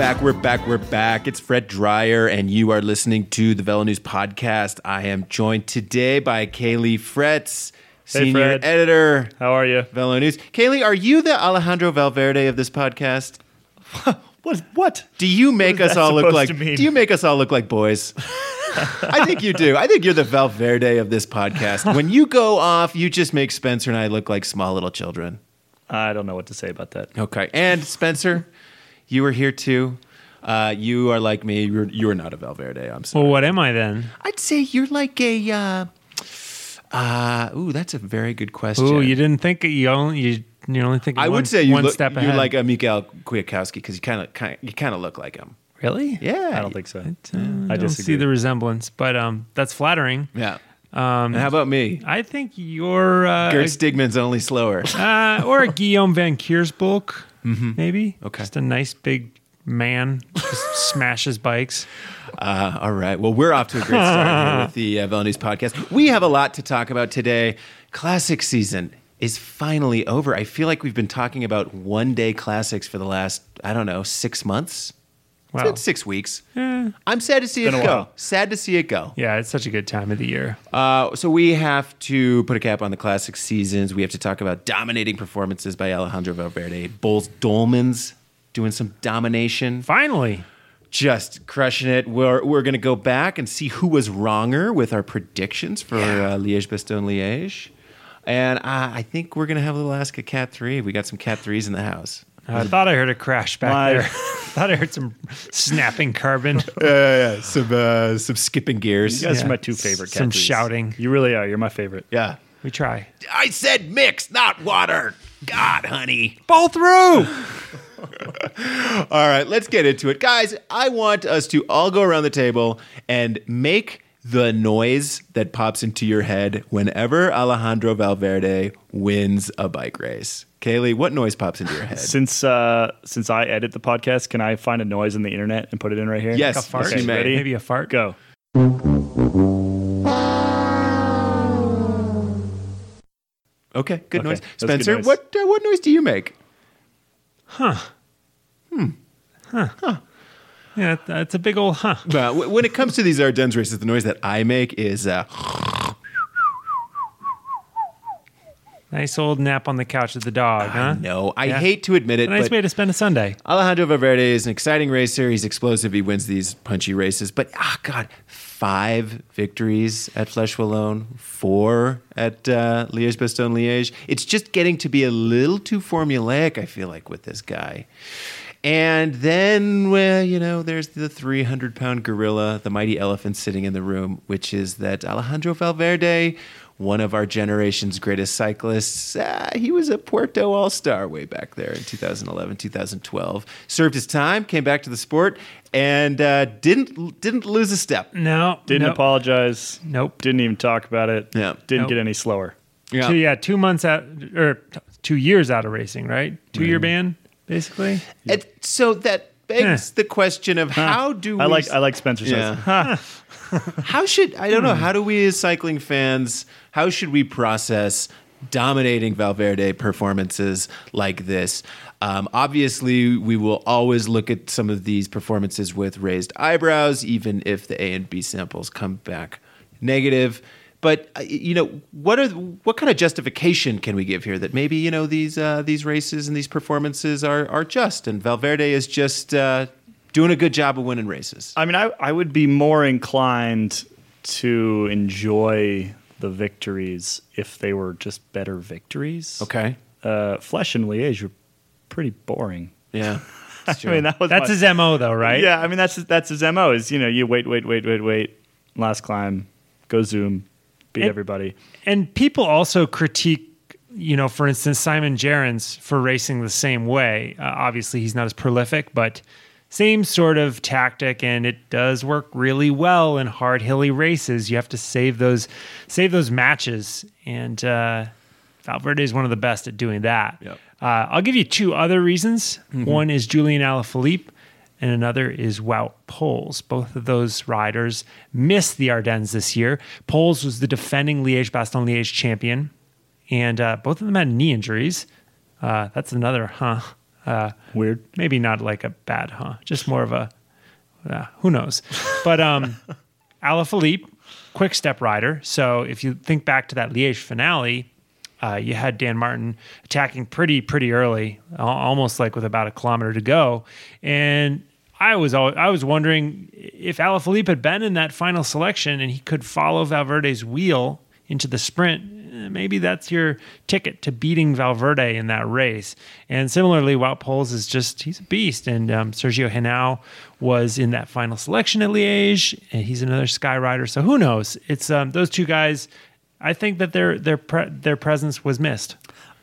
back. We're back. We're back. It's Fred Dreier, and you are listening to the Velo News podcast. I am joined today by Caley Fretz, Hey, senior Fred. editor, How are you? Velo News. Caley, are you the Alejandro Valverde of this podcast? What? What? Do you make us all look like? Do you make us all look like boys? I think you do. I think you're the Valverde of this podcast. When you go off, you just make Spencer and I look like small little children. I don't know what to say about that. Okay. And Spencer, you were here too. Uh, you are like me. You're, you are not a Valverde. I'm sorry. Well, what am I then? I'd say you're like a. Uh, uh, ooh, that's a very good question. Ooh, you didn't think you only you, you only think I one, would say you one look, step you're like a Mikael Kwiatkowski because you kind of you kind of look like him. really? Yeah, I don't think so. Uh, I I don't disagree. see the resemblance, but um, that's flattering. Yeah. Um, And how about me? I think you're uh, Geert Steegmans only slower. uh, or a Guillaume Van Keirsbulck, maybe. Mm-hmm. maybe. Okay. just a nice big man, just smashes bikes. Uh, all right. Well, we're off to a great start here with the uh, podcast. We have a lot to talk about today. Classic season is finally over. I feel like we've been talking about one day classics for the last, I don't know, six months. Wow. It's been six weeks. Eh, I'm sad to see it go. while. Sad to see it go. yeah, it's such a good time of the year. Uh, so we have to put a cap on the classic seasons. We have to talk about dominating performances by Alejandro Valverde. Boels Dolmans doing some domination. Finally, just crushing it. We're we're gonna go back and see who was wronger with our predictions for uh, Liège, Bastogne, Liège, and uh, I think we're gonna have a little Ask a Cat three. We got some Cat threes in the house. I thought I heard a crash back My- there. thought I heard some snapping carbon. Yeah, yeah, yeah. Some uh, some skipping gears. You guys Yeah. are my two favorite. Some cat shouting. You really are. You're my favorite. Yeah. We try. I said mix, not water. God, honey. Both through. All right, let's get into it. Guys, I want us to all go around the table and make the noise that pops into your head whenever Alejandro Valverde wins a bike race. Caley, what noise pops into your head? Since uh, since I edit the podcast, can I find a noise in the internet and put it in right here? Yes, a fart. yes, you may. ready? Maybe a fart. Go. Okay, good Okay, noise. that's good Spencer, noise. what uh, what noise do you make? Huh. Hmm. Huh. Huh. Yeah, that's a big old huh. Uh, w- when it comes to these Ardennes races, the noise that I make is uh, Nice old nap on the couch with the dog, huh? no. I Yeah. hate to admit it, A nice but way to spend a Sunday. Alejandro Valverde is an exciting racer. He's explosive. He wins these punchy races. But ah, God, five victories at Flèche Wallonne, four at uh, Liège, Bastogne, Liège. It's just getting to be a little too formulaic. I feel like with this guy. And then, well, you know, there's the 300 pound gorilla, the mighty elephant sitting in the room, which is that Alejandro Valverde, one of our generation's greatest cyclists, uh, he was a Puerto All Star way back there in 2011, 2012. Served his time, came back to the sport, and uh, didn't didn't lose a step. No, Didn't nope. apologize. Nope. Didn't even talk about it. Yeah. Didn't Nope. get any slower. Yeah. Two, yeah, two months out or two years out of racing, right? Two year ban, basically. And so that begs the question of how do we I like I like Spencer says. Yeah. "Huh." how should I don't know how do we as cycling fans how should we process dominating Valverde performances like this? Um, obviously, we will always look at some of these performances with raised eyebrows, even if the A and B samples come back negative. But uh, you know, what are what kind of justification can we give here that maybe you know these uh, these races and these performances are are just, and Valverde is just uh, doing a good job of winning races. I mean, I, I would be more inclined to enjoy the victories if they were just better victories. Okay. Uh, Flèche and Liège were pretty boring. Yeah. I mean, that was That's my- his mo, though, right? Yeah, I mean that's that's his mo. Is you know you wait, wait, wait, wait, wait. Last climb, go zoom, beat And- everybody. And people also critique, you know, for instance, Simon Gerrans for racing the same way. Uh, obviously, he's not as prolific, but same sort of tactic, and it does work really well in hard hilly races. You have to save those, save those matches, and uh, Valverde is one of the best at doing that. Yep. Uh, I'll give you two other reasons. One is Julian Alaphilippe, and another is Wout Poels. Both of those riders missed the Ardennes this year. Poels was the defending Liège Bastogne Liège champion, and uh, both of them had knee injuries. Uh, that's another, huh? Uh, Weird. maybe not like a bad huh, just more of a uh, who knows. But um, Alaphilippe, quick step rider. So if you think back to that Liège finale, uh, you had Dan Martin attacking pretty pretty early, almost like with about a kilometer to go, and I was al- I was wondering if Alaphilippe had been in that final selection and he could follow Valverde's wheel into the sprint. eh, Maybe that's your ticket to beating Valverde in that race. And similarly, Wout Poels is just, he's a beast. And um, Sergio Henao was in that final selection at Liège, and he's another sky rider. So who knows? It's um, those two guys. I think that their their pre- their presence was missed.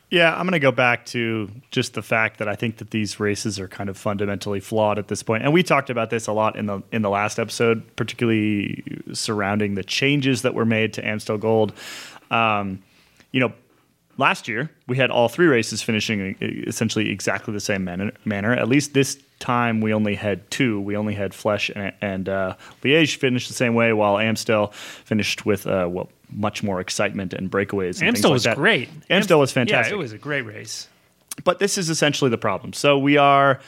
Yeah, I'm going to go back to just the fact that I think that these races are kind of fundamentally flawed at this point. And we talked about this a lot in the in the last episode, particularly surrounding the changes that were made to Amstel Gold. Um, you know, last year we had all three races finishing essentially exactly the same manner. manner. At least this time we only had two. We only had Flèche and, and uh, Liège finished the same way, while Amstel finished with uh, well, much more excitement and breakaways. And Amstel things like was that. great. Amstel was Yeah, fantastic it was a great race. but this is essentially the problem. So we are,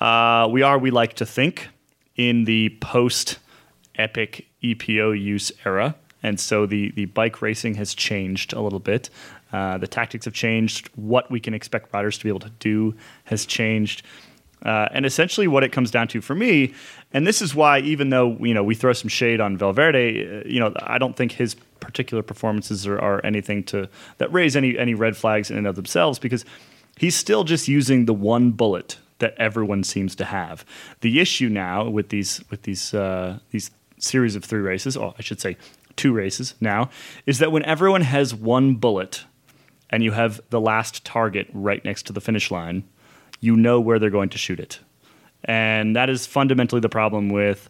uh, we are, we like to think in the post epic EPO use era, and so the the bike racing has changed a little bit. Uh, the tactics have changed. What we can expect riders to be able to do has changed. Uh, and essentially, what it comes down to for me, and this is why, even though you know we throw some shade on Valverde, uh, you know I don't think his particular performances are, are anything to that raise any any red flags in and of themselves because he's still just using the one bullet that everyone seems to have. The issue now with these with these uh, these series of three races, or I should say two races now, is that when everyone has one bullet and you have the last target right next to the finish line, you know where they're going to shoot it. And that is fundamentally the problem with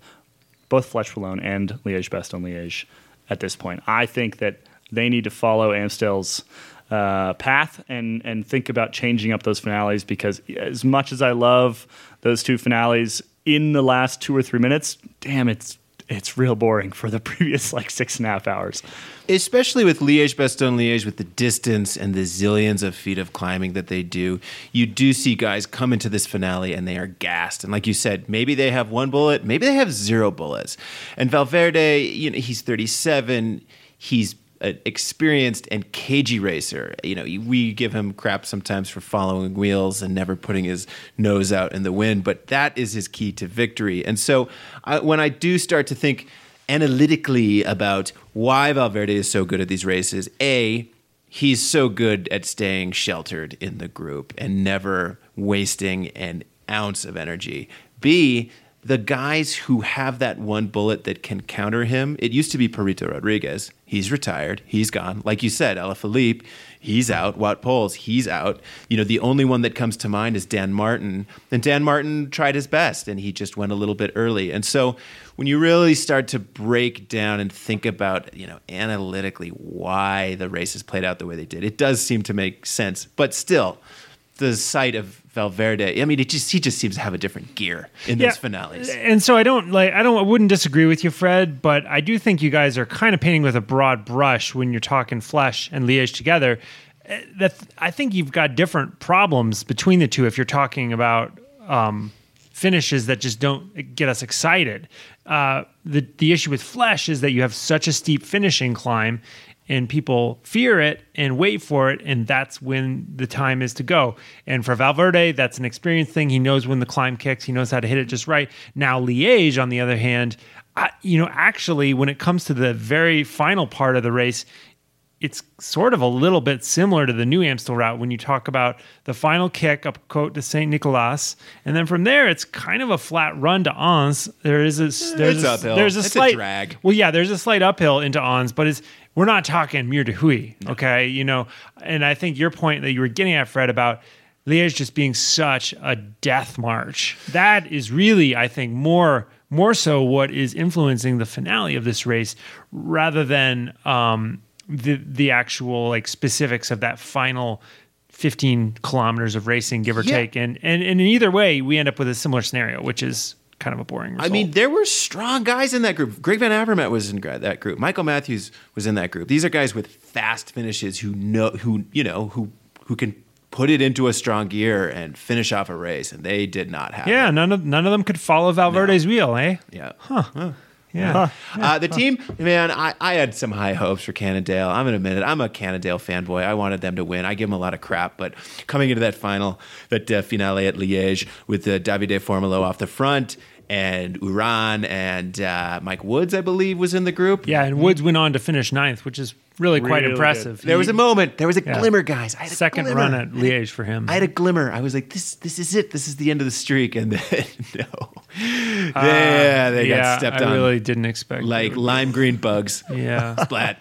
both Flèche Wallonne and Liège Bastogne Liège at this point. I think that they need to follow Amstel's uh, path and, and think about changing up those finales because as much as I love those two finales in the last two or three minutes, damn, it's it's real boring for the previous like six and a half hours. especially with Liège Bastogne Liège with the distance and the zillions of feet of climbing that they do, you do see guys come into this finale and they are gassed. And like you said, maybe they have one bullet, maybe they have zero bullets. And Valverde, you know, he's 37, he's an experienced and cagey racer. You know, we give him crap sometimes for following wheels and never putting his nose out in the wind, but that is his key to victory. And so I, when I do start to think analytically about why Valverde is so good at these races. A, he's so good at staying sheltered in the group and never wasting an ounce of energy. B, the guys who have that one bullet that can counter him, it used to be Purito Rodriguez. He's retired. He's gone. Like you said, Alaphilippe, he's out. Wout Poels, he's out. You know, the only one that comes to mind is Dan Martin. And Dan Martin tried his best and he just went a little bit early. And so when you really start to break down and think about, you know, analytically why the races played out the way they did, it does seem to make sense. But still, the sight of Valverde, I mean, it just he just seems to have a different gear in those finales. And so I don't like I don't I wouldn't disagree with you, Fred, but I do think you guys are kind of painting with a broad brush when you're talking Flèche and Liège together. Uh, That I think you've got different problems between the two if you're talking about um, finishes that just don't get us excited. Uh, the the issue with Flèche is that you have such a steep finishing climb and people fear it and wait for it and that's when the time is to go and for valverde that's an experience thing he knows when the climb kicks he knows how to hit it just right now liège on the other hand I, you know actually when it comes to the very final part of the race it's sort of a little bit similar to the new Amstel route when you talk about the final kick up Côte de Saint Nicolas, and then from there it's kind of a flat run to Ans. There is a there's it's a, uphill. there's a It's a slight drag. Well, yeah, there's a slight uphill into Ans, but it's we're not talking Mur de Huy, okay? You know, and I think your point that you were getting at, Fred, about Liège just being such a death march. That is really, I think, more more so what is influencing the finale of this race rather than um, the the actual like specifics of that final 15 kilometers of racing, give or Yeah. take. And, and and in either way, we end up with a similar scenario, which is kind of a boring result. I mean, there were strong guys in that group. Greg Van Avermaet was in that group. Michael Matthews was in that group. These are guys with fast finishes who know who you know who who can put it into a strong gear and finish off a race, and they did not have. Yeah, it. none of none of them could follow Valverde's wheel, eh? yeah. Yeah. Uh, the team, man, I, I had some high hopes for Cannondale. I'm going to admit it. I'm a Cannondale fanboy. I wanted them to win. I give them a lot of crap, but coming into that final, that uh, finale at Liège with uh, Davide Formolo off the front and Uran and uh, Mike Woods, I believe, was in the group. Yeah, and Woods went on to finish ninth, which is really quite Really impressive. There was a moment. There was a Yeah. glimmer, guys. I had a second glimmer. run at Liège for him. I had a glimmer. I was like, this, this is it. This is the end of the streak. And then, no. yeah, they Uh, yeah, got stepped I on I really didn't expect like lime green bugs. Yeah. Splat.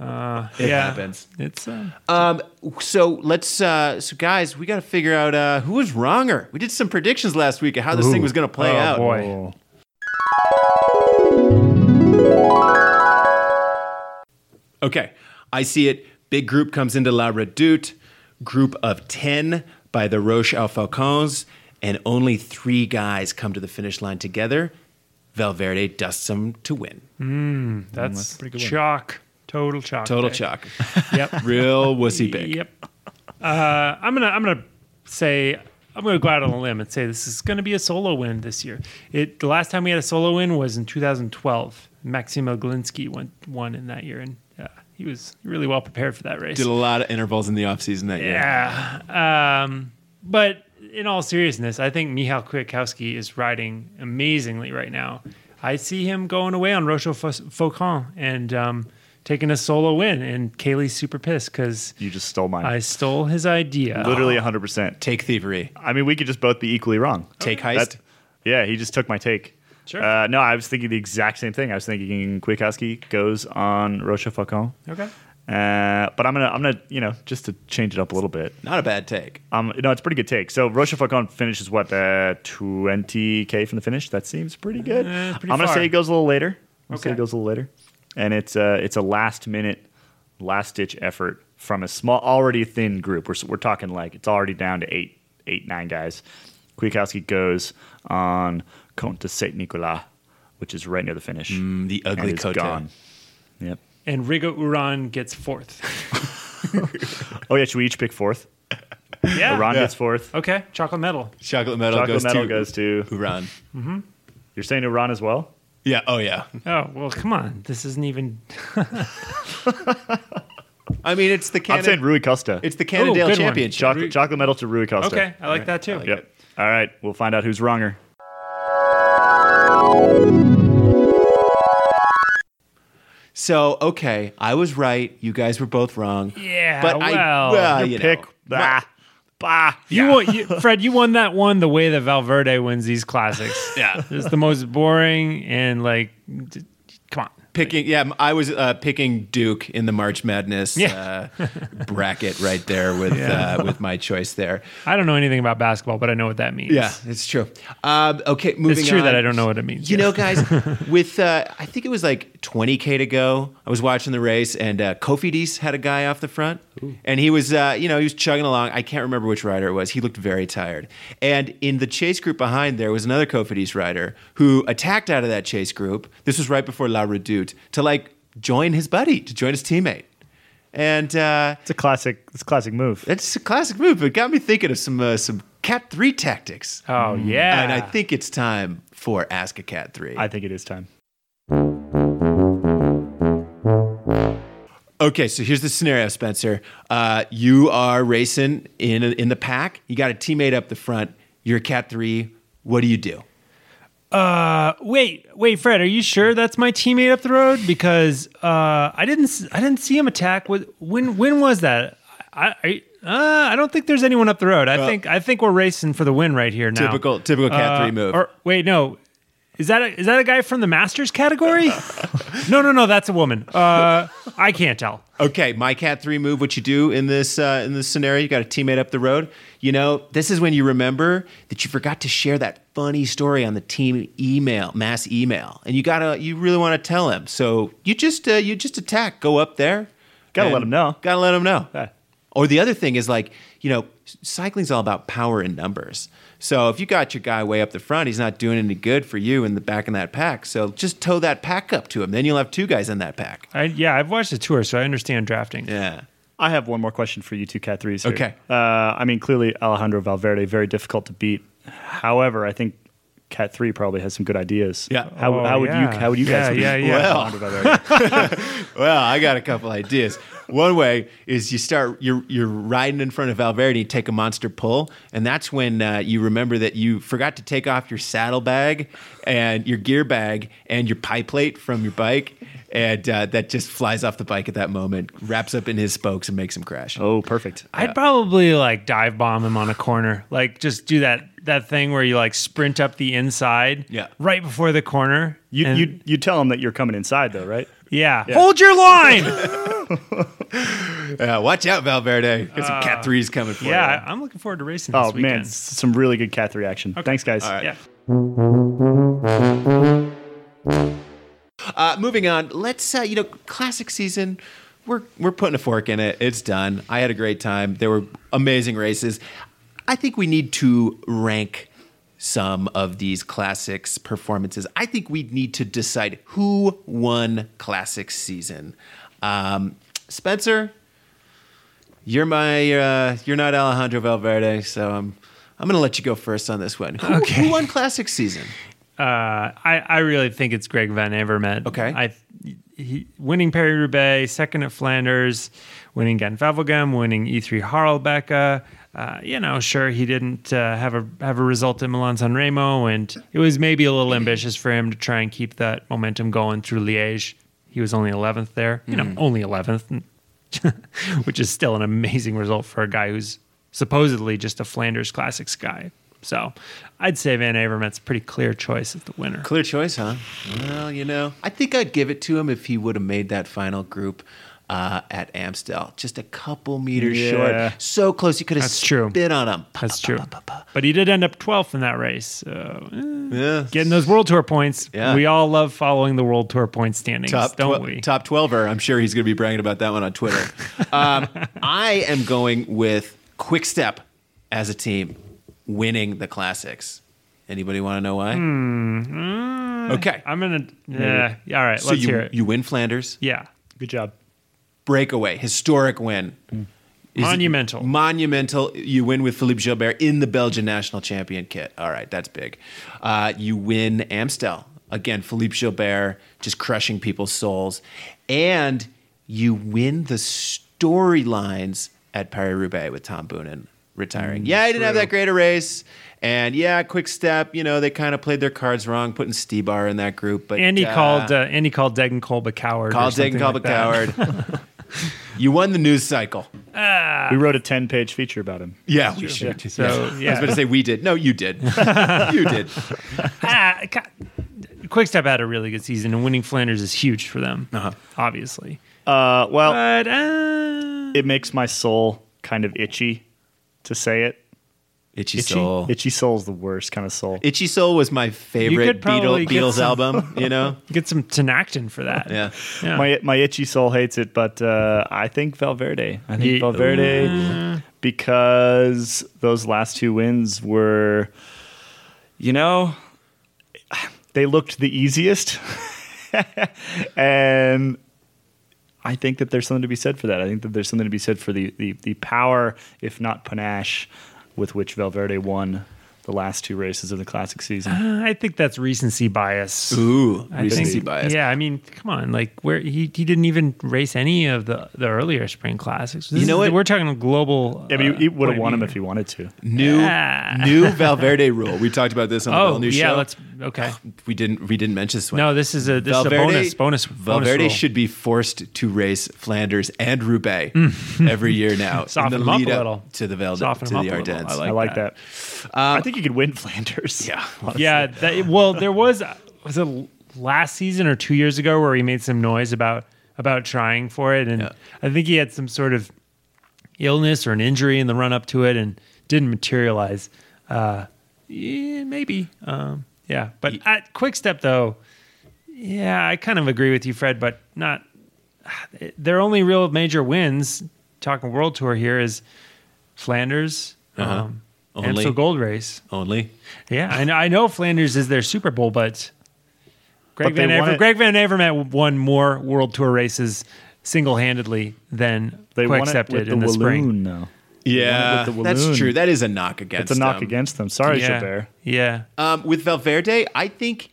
It yeah. happens. It's uh, Um, so let's, uh, so guys, we got to figure out uh, who was wronger. We did some predictions last week of how this thing was going to play Oh, out. boy. Okay, I see it. Big group comes into La Redoute, group of 10 by the Roche-aux-Faucons, and only three guys come to the finish line together. Valverde dusts them to win. that's, pretty good one. chalk. Total chalk. Total day. chalk. Yep. Real wussy pig. Yep. Uh, I'm gonna I'm gonna say I'm gonna go out on a limb and say this is gonna be a solo win this year. It the last time we had a solo win was in 2012. Maxim Iglinskiy won won in that year, and uh, he was really well prepared for that race. Did a lot of intervals in the offseason that year. Yeah. Um, but in all seriousness, I think Michal Kwiatkowski is riding amazingly right now. I see him going away on Roche-aux-Faucons and um, taking a solo win. And Caley's super pissed because You just stole mine. I stole his idea. Literally 100%. Take thievery. I mean, we could just both be equally wrong. Take heist. That- yeah, he just took my take. Sure. Uh, no, I was thinking the exact same thing. I was thinking Kwiatkowski goes on Roche-aux-Faucons. Okay. Uh, but I'm gonna, I'm gonna, you know, just to change it up a little bit. Not a bad take. Um, no, it's a pretty good take. So Roche-aux-Faucons finishes what, uh, 20k from the finish. That seems pretty good. Uh, I'm pretty gonna say it goes a little later. I'm gonna say Okay. it goes a little later, and it's uh, it's a last minute, last ditch effort from a small, already thin group. We're we're talking like it's already down to eight, eight, nine guys. Kwiatkowski goes on Côte de Saint Nicolas, which is right near the finish. Mm, the and ugly it's cote. gone. Yep. And Rigo Uran gets fourth. Oh yeah, should we each pick fourth? Yeah. Uran gets fourth. Okay. Chocolate medal. Chocolate medal Chocolate goes medal to goes to. Uran. You're saying Uran as well? Yeah. Oh, yeah. Oh well, come on. This isn't even. I mean, it's the I'm Canada. saying Rui Costa. it's the Cannondale good one. Championship. chocolate, chocolate medal to Rui Costa. Okay, I like that too. Yep. All right, we'll find out who's wronger. So okay, I was right. You guys were both wrong. Yeah, but I well, well, Your you pick. know, bah, bah. You, won, you Fred, you won that one the way that Valverde wins these classics. Yeah. It's the most boring and like, d- come on. picking. Yeah, I was uh, picking Duke in the March Madness Yeah. uh, bracket right there with uh, with my choice there. I don't know anything about basketball, but I know what that means. Yeah, it's true. Um, okay, moving. It's true on. that I don't know what it means. You know, guys, with uh, I think it was like 20k to go. I was watching the race, and uh, Cofidis had a guy off the front, and he was, uh, you know, he was chugging along. I can't remember which rider it was. He looked very tired. And in the chase group behind there was another Kofi Cofidis rider who attacked out of that chase group. This was right before La Redoute to like join his buddy, to join his teammate, and. Uh, It's a classic. It's a classic move. it's a classic move, but it got me thinking of some uh, some Cat Three tactics. Oh yeah. And I think it's time for Ask a Cat 3. I think it is time. Okay, so here's the scenario, Spencer. Uh, you are racing in, in the pack. You got a teammate up the front. You're a Cat 3. What do you do? Uh, wait, wait, Fred, are you sure that's my teammate up the road? Because uh, I didn't, I didn't see him attack. With when, when was that? I, I, uh, I don't think there's anyone up the road. I think, I think we're racing for the win right here now. Typical typical Cat Uh, 3 move. Or wait, no. Is that a, is that a guy from the Masters category? no, no, no. That's a woman. Uh, I can't tell. Okay, my cat three move. What you do in this uh, in this scenario? You got a teammate up the road. You know, this is when you remember that you forgot to share that funny story on the team email, mass email, and you gotta you really want to tell him. So you just uh, you just attack. Go up there. Gotta let him know. Gotta let him know. Yeah. Or the other thing is like you know, cycling's all about power and numbers. So if you got your guy way up the front, he's not doing any good for you in the back of that pack. So just tow that pack up to him. Then you'll have two guys in that pack. I, yeah, I've watched the tour, so I understand drafting. Yeah. I have one more question for you two Cat threes. Here. Okay. Uh, I mean, clearly Alejandro Valverde very difficult to beat. However, I think Cat three probably has some good ideas. Yeah. How, Oh, how would yeah. you how would you guys Yeah, beat yeah, yeah. Well. Well, I got a couple ideas. One way is you start you're you're riding in front of Valverde, you take a monster pull, and that's when uh, you remember that you forgot to take off your saddle bag and your gear bag and your pie plate from your bike, and uh, that just flies off the bike at that moment, wraps up in his spokes, and makes him crash. oh, perfect. I'd probably like dive bomb him on a corner. Like just do that that thing where you like sprint up the inside Yeah. right before the corner. You and- you you tell him that you're coming inside though, right? Yeah. Hold your line. Yeah, watch out, Valverde. Got some cat threes coming for yeah, you. Yeah, I'm looking forward to racing this Oh man, weekend. s- some really good Cat three action. Thanks, guys. All right. Yeah. Uh, moving on, let's uh, you know, classic season. We're we're putting a fork in it. It's done. I had a great time. There were amazing races. I think we need to rank some of these classics performances. I think we need to decide who won classic season. Um, Spencer, you're my uh, you're not Alejandro Valverde, so I'm I'm gonna let you go first on this one. Who, Okay. who won classic season? Uh, I, I really think it's Greg Van Avermaet. Okay. I he, winning Paris Roubaix, second at Flanders, winning Gent Wevelgem, winning E3 Harelbeke. Uh, you know, sure he didn't uh, have a have a result at Milan San Remo, and it was maybe a little ambitious for him to try and keep that momentum going through Liège. He was only 11th there. You know, only 11th, which is still an amazing result for a guy who's supposedly just a Flanders Classics guy. So I'd say Van Avermaet's a pretty clear choice as the winner. Clear choice, huh? Well, you know, I think I'd give it to him if he would have made that final group uh, at Amstel, just a couple meters Yeah. short, so close you could have That's true. on him. That's true. But he did end up 12th in that race. So, eh, Yeah, getting those World Tour points. Yeah. We all love following the World Tour point standings, top don't twe- we? top twelver. I'm sure he's going to be bragging about that one on Twitter. um, I am going with Quick Step as a team winning the classics. Anybody want to know why? Okay, I'm going to, yeah. All right, so let's you hear it. you win Flanders. yeah. Good job. Breakaway, historic win. Monumental. Monumental. You win with Philippe Gilbert in the Belgian national champion kit. All right, that's big. Uh, you win Amstel. Again, Philippe Gilbert just crushing people's souls. And you win the storylines at Paris Roubaix with Tom Boonen retiring. yeah, he didn't have that great a race. And yeah, quick step, you know, they kind of played their cards wrong, putting Stybar in that group. But Andy uh, called uh, Andy called Degenkolb a coward. called something Degenkolb like a coward. you won the news cycle. We wrote a ten page feature about him. Yeah, we should. So, yeah. I was yeah. going to say we did. No, you did. you did. Ah, ca- Quickstep had a really good season, and winning Flanders is huge for them, Uh-huh. obviously. Uh, well, But uh, it makes my soul kind of itchy to say it. Itchy, Itchy, Soul. itchy soul's the worst kind of soul. Itchy Soul was my favorite Beatle, Beatles some- album. You know. get some Tinactin for that. Yeah. Yeah. My my itchy soul hates it, but uh, I think Valverde. I think Ye- Valverde because those last two wins were, you know, they looked the easiest, and I think that there's something to be said for that. I think that there's something to be said for the the, the power, if not panache, with which Valverde won the last two races of the classic season. Uh, I think that's recency bias. Ooh, I recency think- bias. Yeah, I mean, come on, like where he, he didn't even race any of the, the earlier spring classics. This You know is- what? We're talking global. Yeah, but he, uh, he would have won of him if he wanted to. New Yeah. new Valverde rule. We talked about this on the Oh Bell News yeah, show. let's okay. we didn't we didn't mention this one. No, this is a this is a bonus bonus. bonus Valverde rule. should be forced to race Flanders and Roubaix every year now. in Soften the him up a up little. to the Vel- Soften to the up. Ardennes. I like I like that. that. I think he could win Flanders. Yeah. Yeah, that, well, there was was it last season or two years ago where he made some noise about about trying for it, and Yeah. I think he had some sort of illness or an injury in the run up to it and didn't materialize. Uh, yeah, maybe, um, yeah. But Ye- at Quick Step though, yeah, I kind of agree with you, Fred. But not their only real major wins. Talking World Tour here is Flanders. Uh-huh. Um, Only? Amstel Gold Race. Only. Yeah, I know, I know Flanders is their Super Bowl, but Greg But Van won Aver- Greg Van Avermaet won more World Tour races single handedly than They won accepted in the, the, spring. Walloon, though. Yeah, that's true. That is a knock against. It's a knock them. against them. Sorry, Yeah, Gilbert. yeah. Um, with Valverde, I think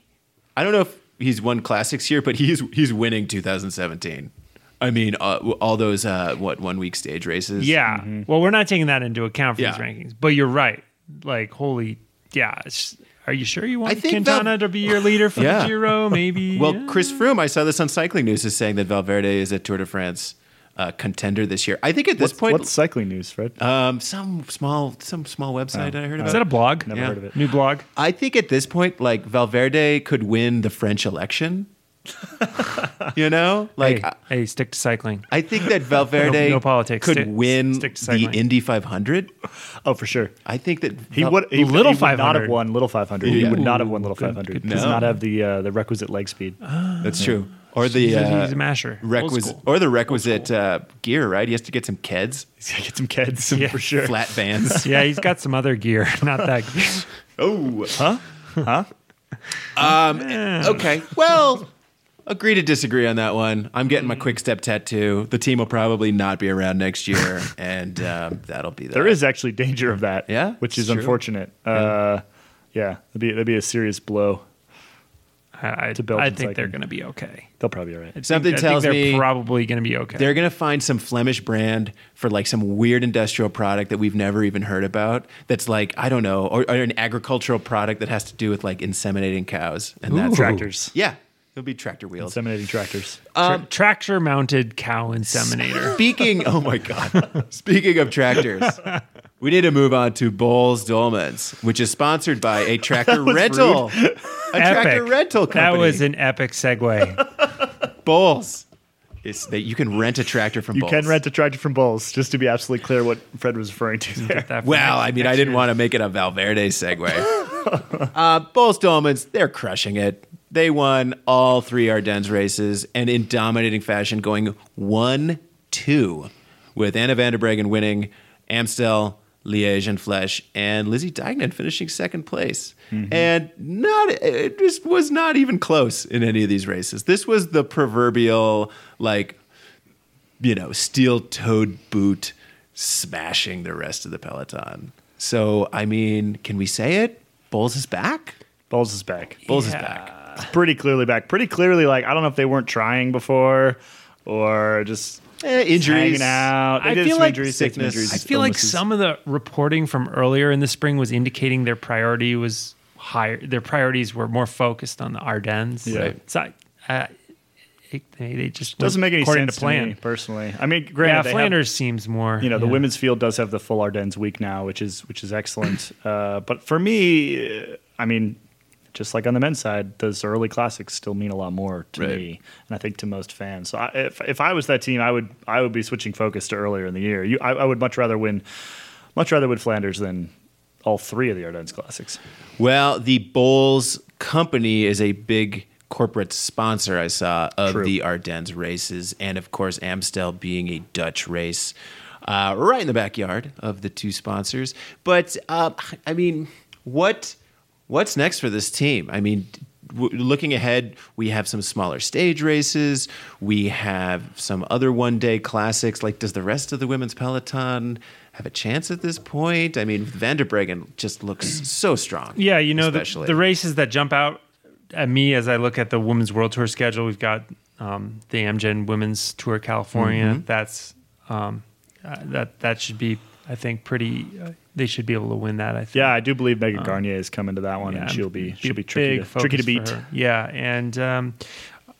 I don't know if he's won classics here, but he's he's winning 2017. I mean, uh, all those uh, what one week stage races. Yeah. Well, we're not taking that into account for Yeah. these rankings, but you're right. Like, holy, yeah. it's- Are you sure you want Quintana Val- to be your leader for Yeah. the Giro? Maybe. Well, yeah. Chris Froome, I saw this on Cycling News, is saying that Valverde is a Tour de France uh, contender this year. I think at this What's, point, what's cycling news, Fred? um, some small some small website I heard about. Is that a blog? Never yeah. heard of it. New blog? I think at this point, like Valverde could win the French election. you know, like hey, hey, stick to cycling. I think that Valverde No- no politics. could Stick- win stick the. Indy 500. Oh, for sure. I think that He Val- would. He, Little he would not have won little 500. He would not have won little Good- 500. good Does No. not have the uh, the requisite leg speed. That's true. Or the He's uh, he's a masher. Requisite, or the requisite uh, gear. Right, he has to get some keds, He's gotta get some kids Yeah. for sure. flat bands. Yeah, he's got some other gear, not that gear. oh, Huh? Huh? um, okay. Well, agree to disagree on that one. I'm getting my quick step tattoo. The team will probably not be around next year, and um, that'll be that. There is actually danger of that. Yeah, which is true. unfortunate. Uh, yeah, that'd be that'd be a serious blow. I, I, To Belgian I think they're going to be okay. They'll probably be all right. I think- Something I think tells they're me probably going to be okay. They're going to find some Flemish brand for like some weird industrial product that we've never even heard about. That's like I don't know, or, or an agricultural product that has to do with like inseminating cows, and that's Tractors, Yeah, it'll be tractor wheels. inseminating tractors. Tra- tractor mounted cow inseminator. Speaking, oh my god! Speaking of tractors, we need to move on to Boels Dolmans, which is sponsored by a tractor rental, a tractor rental company. That was an epic segue. Boels. It's that you can rent a tractor from You Boels. can rent a tractor from Boels, just to be absolutely clear what Fred was referring to there. That for Well, next- I mean, next I didn't year. want to make it a Valverde segue. uh, Boels Dolmans, they're crushing it. They won all three Ardennes races and in dominating fashion, going 1 2 with Anna van der Breggen winning Amstel, Liège, and Flèche, and Lizzie Deignan finishing second place. Mm-hmm. And not it just was not even close in any of these races. This was the proverbial, like, you know, steel toed boot smashing the rest of the peloton. So, I mean, can we say it? Boels is back. Boels is back. Boels is Yeah. Back. Pretty clearly back. Pretty clearly, like I don't know if they weren't trying before or just Eh, injuries. hanging out. They I did feel some like injuries, some sickness. injuries, I feel like some of the reporting from earlier in the spring was indicating their priority was higher. Their priorities were more focused on the Ardennes. Yeah. Right. So, uh, it, they, they just doesn't make any sense to plan. to me personally. I mean, yeah, granted, they have- Flanders seems more. you know the yeah. women's field does have the full Ardennes week now, which is which is excellent. Uh, but for me, I mean, just like on the men's side, those early classics still mean a lot more to Right. me, and I think to most fans. So I, if if I was that team, I would I would be switching focus to earlier in the year. You, I, I would much rather win, much rather win Flanders than all three of the Ardennes classics. Well, the Boels company is a big corporate sponsor, I saw, of True. the Ardennes races. And of course, Amstel being a Dutch race, uh, right in the backyard of the two sponsors. But, uh, I mean, what what's next for this team? I mean, w- looking ahead, we have some smaller stage races. We have some other one day classics. Like, does the rest of the women's peloton have a chance at this point? I mean, Van der Breggen just looks so strong. Yeah, you know the, the races that jump out at me as I look at the women's world tour schedule. We've got um, the Amgen Women's Tour California. Mm-hmm. That's um, uh, that that should be I think pretty. Uh, they should be able to win that. I think. Yeah, I do believe Megan Guarnier is coming to that one, and she'll be she'll be tricky to, tricky to beat. Yeah, and um,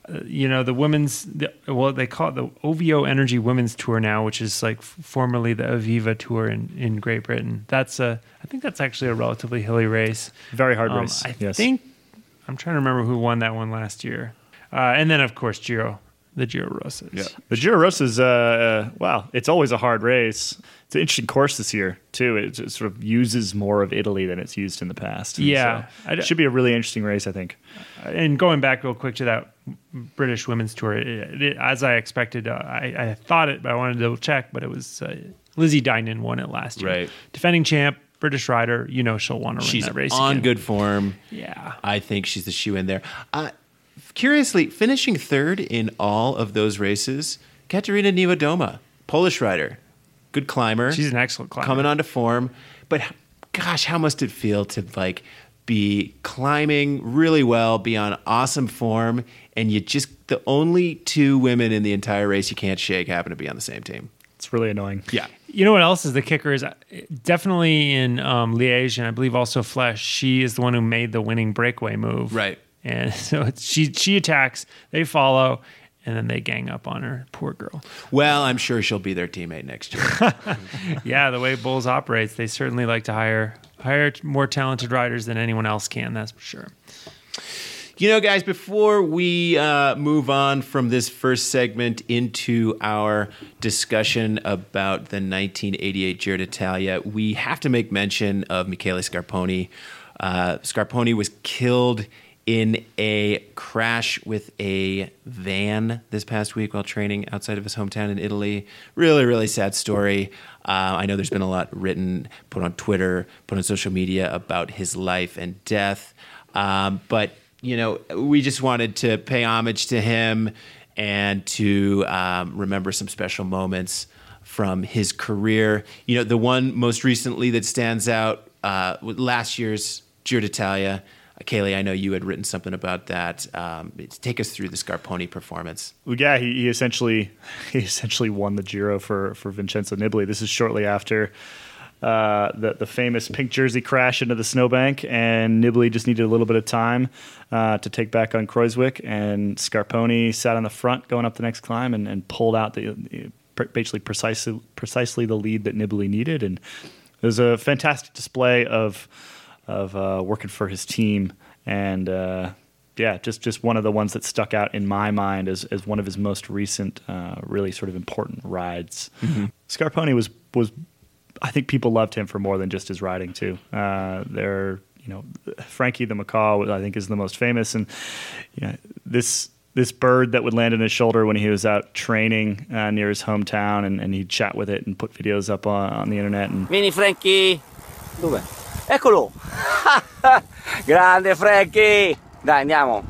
uh, you know the women's the, well they call it the OVO Energy Women's Tour now, which is like f- formerly the Aviva Tour in, in Great Britain. That's a I think that's actually a relatively hilly race. Very hard Um, race. I yes. think I'm trying to remember who won that one last year, uh, and then of course Giro, the Giro Rosas. Yeah. The Giro Rosa is, uh, uh, wow, it's always a hard race. It's an interesting course this year, too. It, it sort of uses more of Italy than it's used in the past. And Yeah. so it should be a really interesting race, I think. and going back real quick to that British women's tour, it, it, as I expected, uh, I, I thought it, but I wanted to double check. But it was uh, Lizzie Deignan won it last year, Right. Defending champ, British rider. You know she'll want to run She's that race on again. good form. Yeah, I think she's the shoe in there. Uh, curiously, finishing third in all of those races Katerina Niewiadoma, Polish rider, good climber. She's an excellent climber. coming onto form. But gosh, how must it feel to like be climbing really well, be on awesome form, and you just the only two women in the entire race you can't shake happen to be on the same team. It's really annoying. Yeah. You know what else is the kicker is uh, definitely in um, Liège and I believe also Flèche. She is the one who made the winning breakaway move, Right. And so it's, she she attacks, they follow, and then they gang up on her. Poor girl. Well, I'm sure she'll be their teammate next year. yeah, the way Boels operates, they certainly like to hire hire more talented riders than anyone else can. That's for sure. You know, guys, before we uh, move on from this first segment into our discussion about the 1988 Giro d'Italia, we have to make mention of Michele Scarponi. Uh, Scarponi was killed in a crash with a van this past week while training outside of his hometown in Italy. Really, really sad story. Uh, I know there's been a lot written, put on Twitter, put on social media about his life and death. Um, but you know, we just wanted to pay homage to him and to um, remember some special moments from his career. You know, the one most recently that stands out uh, last year's Giro d'Italia. Caley, I know you had written something about that. Um, take us through the Scarponi performance. Yeah, he, he essentially he essentially won the Giro for for Vincenzo Nibali. This is shortly after uh, the the famous pink jersey crash into the snowbank, and Nibali just needed a little bit of time uh, to take back on Kruijswijk, and Scarponi sat on the front going up the next climb and, and pulled out the basically precisely precisely the lead that Nibali needed, and it was a fantastic display of of uh, working for his team and. Uh, yeah, just just one of the ones that stuck out in my mind as, as one of his most recent, uh, really sort of important rides. Mm-hmm. Scarponi was was, I think people loved him for more than just his riding too. Uh, there, you know, Frankie the macaw, I think, is the most famous, and you know, this this bird that would land on his shoulder when he was out training uh, near his hometown, and, and, he'd chat with it and put videos up on, on the internet. And Mini Frankie, dove? Eccolo! Grande Frankie! Dai, andiamo.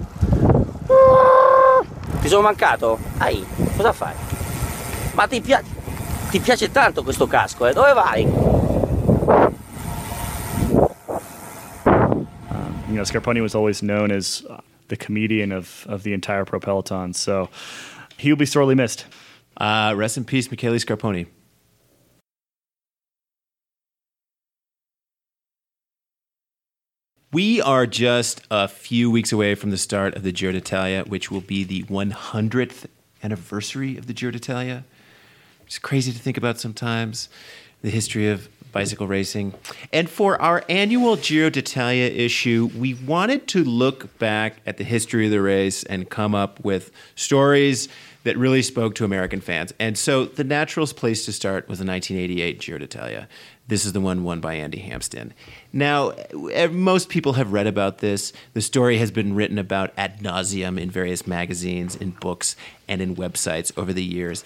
Ti sono mancato? Ai, cosa fai? Ma ti, pia- ti piace tanto questo casco, eh? Dove vai? Um, you know, Scarponi was always known as uh, the comedian of, of the entire Pro Peloton, so he'll be sorely missed. Uh, rest in peace, Michele Scarponi. We are just a few weeks away from the start of the Giro d'Italia, which will be the 100th anniversary of the Giro d'Italia. It's crazy to think about sometimes the history of bicycle racing. And for our annual Giro d'Italia issue, we wanted to look back at the history of the race and come up with stories that really spoke to American fans. And so the natural place to start was the 1988 Giro d'Italia. This is the one won by Andy Hampsten. Now, most people have read about this. The story has been written about ad nauseum in various magazines, in books, and in websites over the years.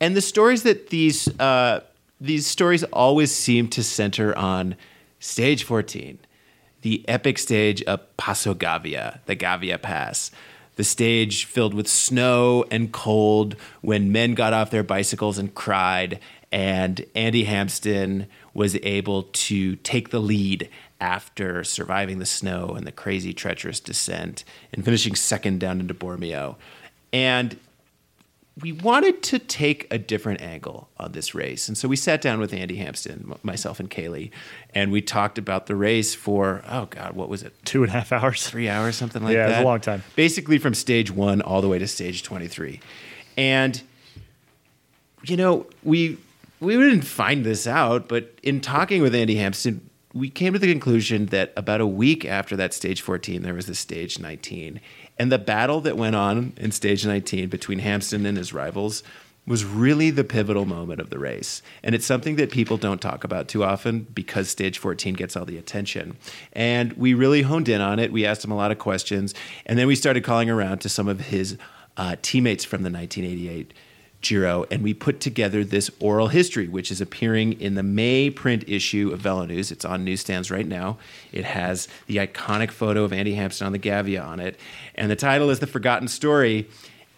And the stories that these uh, these stories always seem to center on stage 14, the epic stage of Passo Gavia, the Gavia Pass the stage filled with snow and cold when men got off their bicycles and cried. And Andy Hampsten was able to take the lead after surviving the snow and the crazy, treacherous descent and finishing second down into Bormio. And we wanted to take a different angle on this race. And so we sat down with Andy Hampsten, myself and Caley, and we talked about the race for, oh God, what was it? Two and a half hours. Three hours, something like yeah, that. Yeah, it was a long time. Basically from stage one all the way to stage 23. And, you know, we, we didn't find this out, but in talking with Andy Hampsten, we came to the conclusion that about a week after that stage 14, there was the stage 19. And the battle that went on in stage 19 between Hampsten and his rivals was really the pivotal moment of the race. And it's something that people don't talk about too often because stage 14 gets all the attention. And we really honed in on it. We asked him a lot of questions. And then we started calling around to some of his uh, teammates from the 1988 Giro, and we put together this oral history, which is appearing in the May print issue of Velo News. It's on newsstands right now. It has the iconic photo of Andy Hampsten on the Gavia on it, and the title is The Forgotten Story.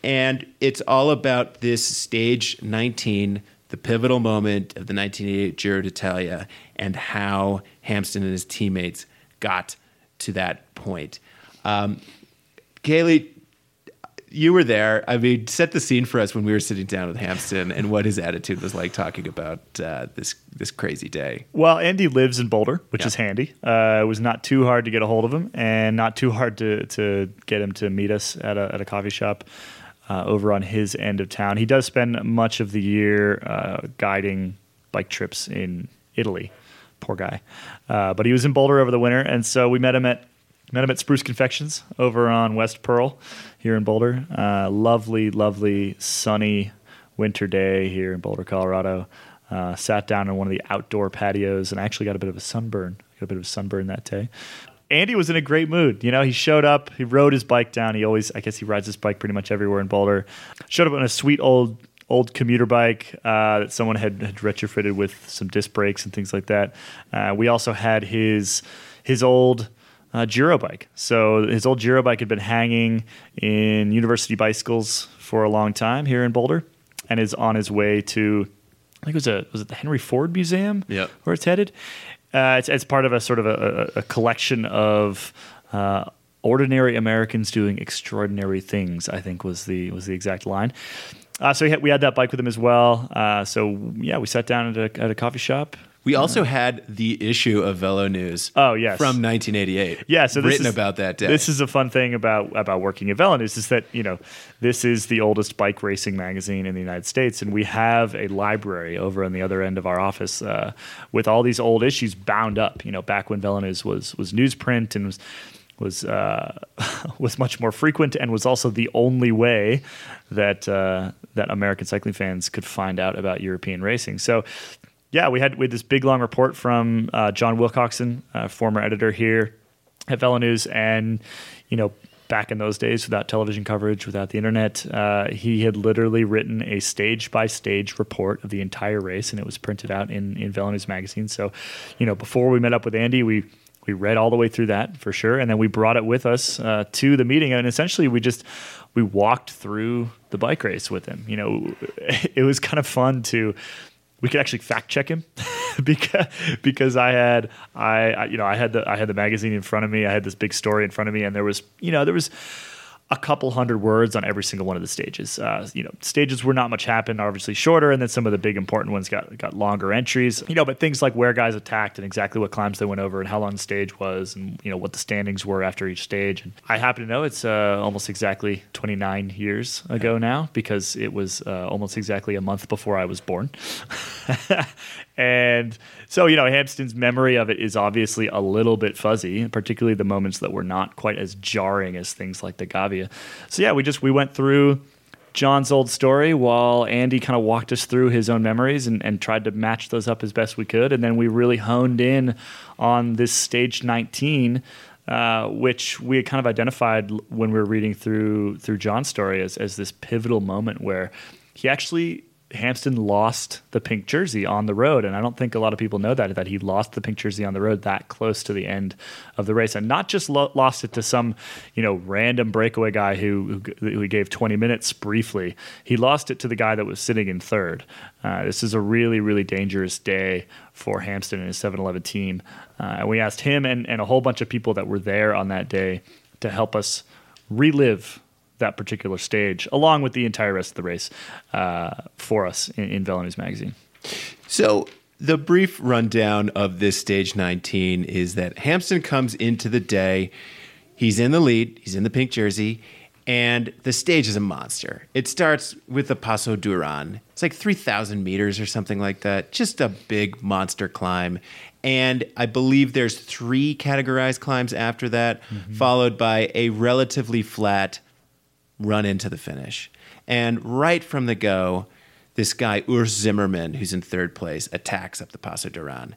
And it's all about this stage 19, the pivotal moment of the 1988 Giro d'Italia, and how Hampsten and his teammates got to that point. Um, Caley, you were there. I mean, set the scene for us when we were sitting down with Hampsten and what his attitude was like talking about uh, this this crazy day. Well, Andy lives in Boulder, which Yeah. is handy. Uh, it was not too hard to get a hold of him, and not too hard to to get him to meet us at a at a coffee shop uh, over on his end of town. He does spend much of the year uh, guiding bike trips in Italy. Poor guy, uh, but he was in Boulder over the winter, and so we met him at met him at Spruce Confections over on West Pearl here in Boulder. Uh, lovely, lovely, sunny winter day here in Boulder, Colorado. Uh, sat down on one of the outdoor patios and actually got a bit of a sunburn. Got a bit of a sunburn that day. Andy was in a great mood. You know, he showed up, he rode his bike down. He always, I guess, he rides his bike pretty much everywhere in Boulder. Showed up on a sweet old old commuter bike uh, that someone had, had retrofitted with some disc brakes and things like that. Uh, we also had his his old uh, Giro bike. So his old Giro bike had been hanging in University Bicycles for a long time here in Boulder, and is on his way to. I think it was a was it the Henry Ford Museum? Yep. where it's headed. Uh, it's, it's part of a sort of a, a, a collection of uh, ordinary Americans doing extraordinary things. I think was the was the exact line. Uh, so we had, we had that bike with him as well. Uh, so yeah, we sat down at a, at a coffee shop. We also had the issue of Velo News. Oh, yes. from 1988. Yeah, so this written is, about that day. This is a fun thing about about working at Velo News is that you know this is the oldest bike racing magazine in the United States, and we have a library over on the other end of our office uh, with all these old issues bound up. You know, back when Velonews was was newsprint and was was uh, was much more frequent and was also the only way that uh, that American cycling fans could find out about European racing. So yeah, we had we had this big long report from uh, John Wilcockson, uh, former editor here at Velo News, and you know. Back in those days, without television coverage, without the internet, uh, he had literally written a stage by stage report of the entire race, and it was printed out in in Velo News magazine. So, you know, before we met up with Andy, we we read all the way through that for sure, and then we brought it with us uh, to the meeting, and essentially we just we walked through the bike race with him. You know, it was kind of fun to we could actually fact check him because because I had I, I you know I had the I had the magazine in front of me. I had this big story in front of me, and there was you know there was a couple hundred words on every single one of the stages. Uh, you know, stages where not much happened, obviously shorter, and then some of the big important ones got got longer entries. You know, but things like where guys attacked and exactly what climbs they went over and how long the stage was, and you know what the standings were after each stage. And I happen to know it's uh, almost exactly 29 years ago now because it was uh, almost exactly a month before I was born. and so, you know, Hampsten's memory of it is obviously a little bit fuzzy, particularly the moments that were not quite as jarring as things like the Gavia. So, yeah, we just we went through John's old story while Andy kind of walked us through his own memories and, and tried to match those up as best we could. And then we really honed in on this stage 19. Uh, which we had kind of identified when we were reading through through John's story as, as this pivotal moment where he actually Hampsten lost the pink jersey on the road, and I don't think a lot of people know that that he lost the pink jersey on the road that close to the end of the race, and not just lo- lost it to some you know random breakaway guy who who, who gave 20 minutes briefly. He lost it to the guy that was sitting in third. Uh, this is a really really dangerous day for Hampsten and his 7-Eleven team, uh, and we asked him and, and a whole bunch of people that were there on that day to help us relive that particular stage, along with the entire rest of the race, uh, for us in, in Velo News magazine. So the brief rundown of this stage 19 is that Hampsten comes into the day. He's in the lead. He's in the pink jersey. And the stage is a monster. It starts with the Passo Duran. It's like 3,000 meters or something like that. Just a big monster climb. And I believe there's three categorized climbs after that, followed by a relatively flat run into the finish. And right from the go, this guy, Urs Zimmermann, who's in third place, attacks up the Passo Duran,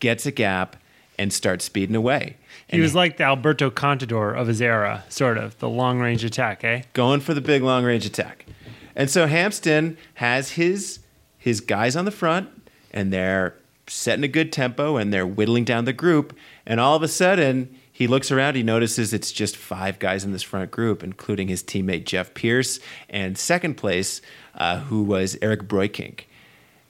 gets a gap, and starts speeding away. He was like the Alberto Contador of his era, sort of the long range attack, eh? going for the big long range attack. And so Hampsten has his his guys on the front and they're setting a good tempo and they're whittling down the group and all of a sudden he looks around, he notices it's just five guys in this front group, including his teammate Jeff Pierce, and second place, uh, who was Erik Breukink.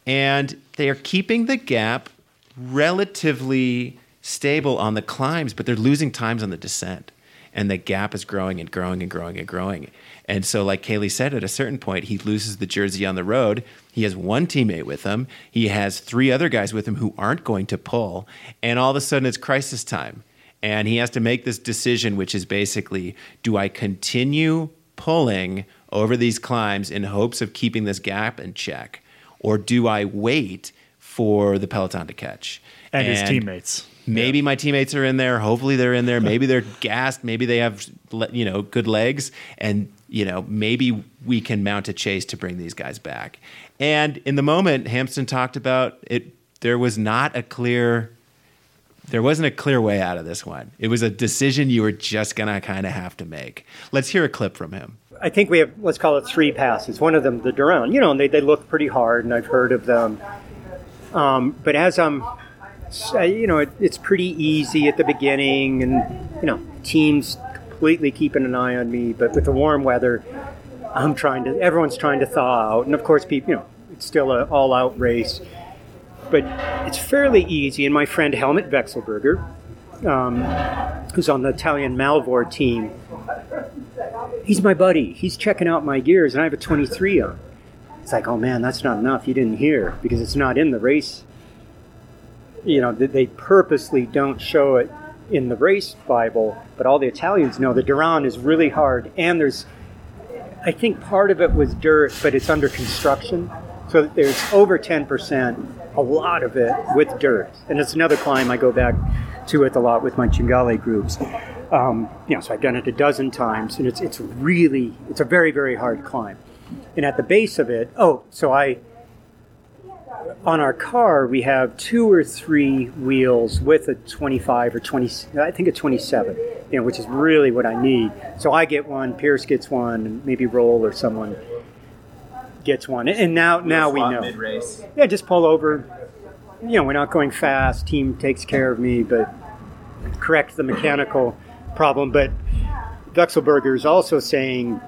And they are keeping the gap relatively stable on the climbs, but they're losing times on the descent. And the gap is growing and growing and growing and growing. And so, like Caley said, at a certain point, he loses the jersey on the road. He has one teammate with him. He has three other guys with him who aren't going to pull. And all of a sudden, it's crisis time. And he has to make this decision, which is basically do I continue pulling over these climbs in hopes of keeping this gap in check? Or do I wait for the Peloton to catch? And, his teammates. Maybe my teammates are in there. Hopefully they're in there. Maybe they're gassed. Maybe they have you know good legs, and you know maybe we can mount a chase to bring these guys back. And in the moment, Hampsten talked about it. There was not a clear. There wasn't a clear way out of this one. It was a decision you were just gonna kind of have to make. Let's hear a clip from him. I think we have, let's call it three passes. One of them, the Duran, you know, and they, they look pretty hard, and I've heard of them. Um, but as I'm, you know, it, it's pretty easy at the beginning, and, you know, teams completely keeping an eye on me. But with the warm weather, I'm trying to, everyone's trying to thaw out. And of course, people, you know, it's still an all out race. But it's fairly easy. And my friend Helmut Wechselberger, um, who's on the Italian Malvor team, he's my buddy. He's checking out my gears, and I have a 23 on. It's like, oh man, that's not enough. You didn't hear because it's not in the race. You know, they purposely don't show it in the race Bible, but all the Italians know the Duran is really hard, and there's, I think part of it was dirt, but it's under construction, so there's over 10%, a lot of it with dirt, and it's another climb I go back to it a lot with my Cinghiale groups. Um, you know, so I've done it a dozen times, and it's it's really it's a very very hard climb. And at the base of it, oh, so I on our car we have two or three wheels with a 25 or 20, I think a 27, you know, which is really what I need. So I get one, Pierce gets one, maybe Roll or someone gets one. And now now we know. Mid-race. Yeah, just pull over. You know, we're not going fast. Team takes care of me, but correct the mechanical problem. But Wechselberger is also saying,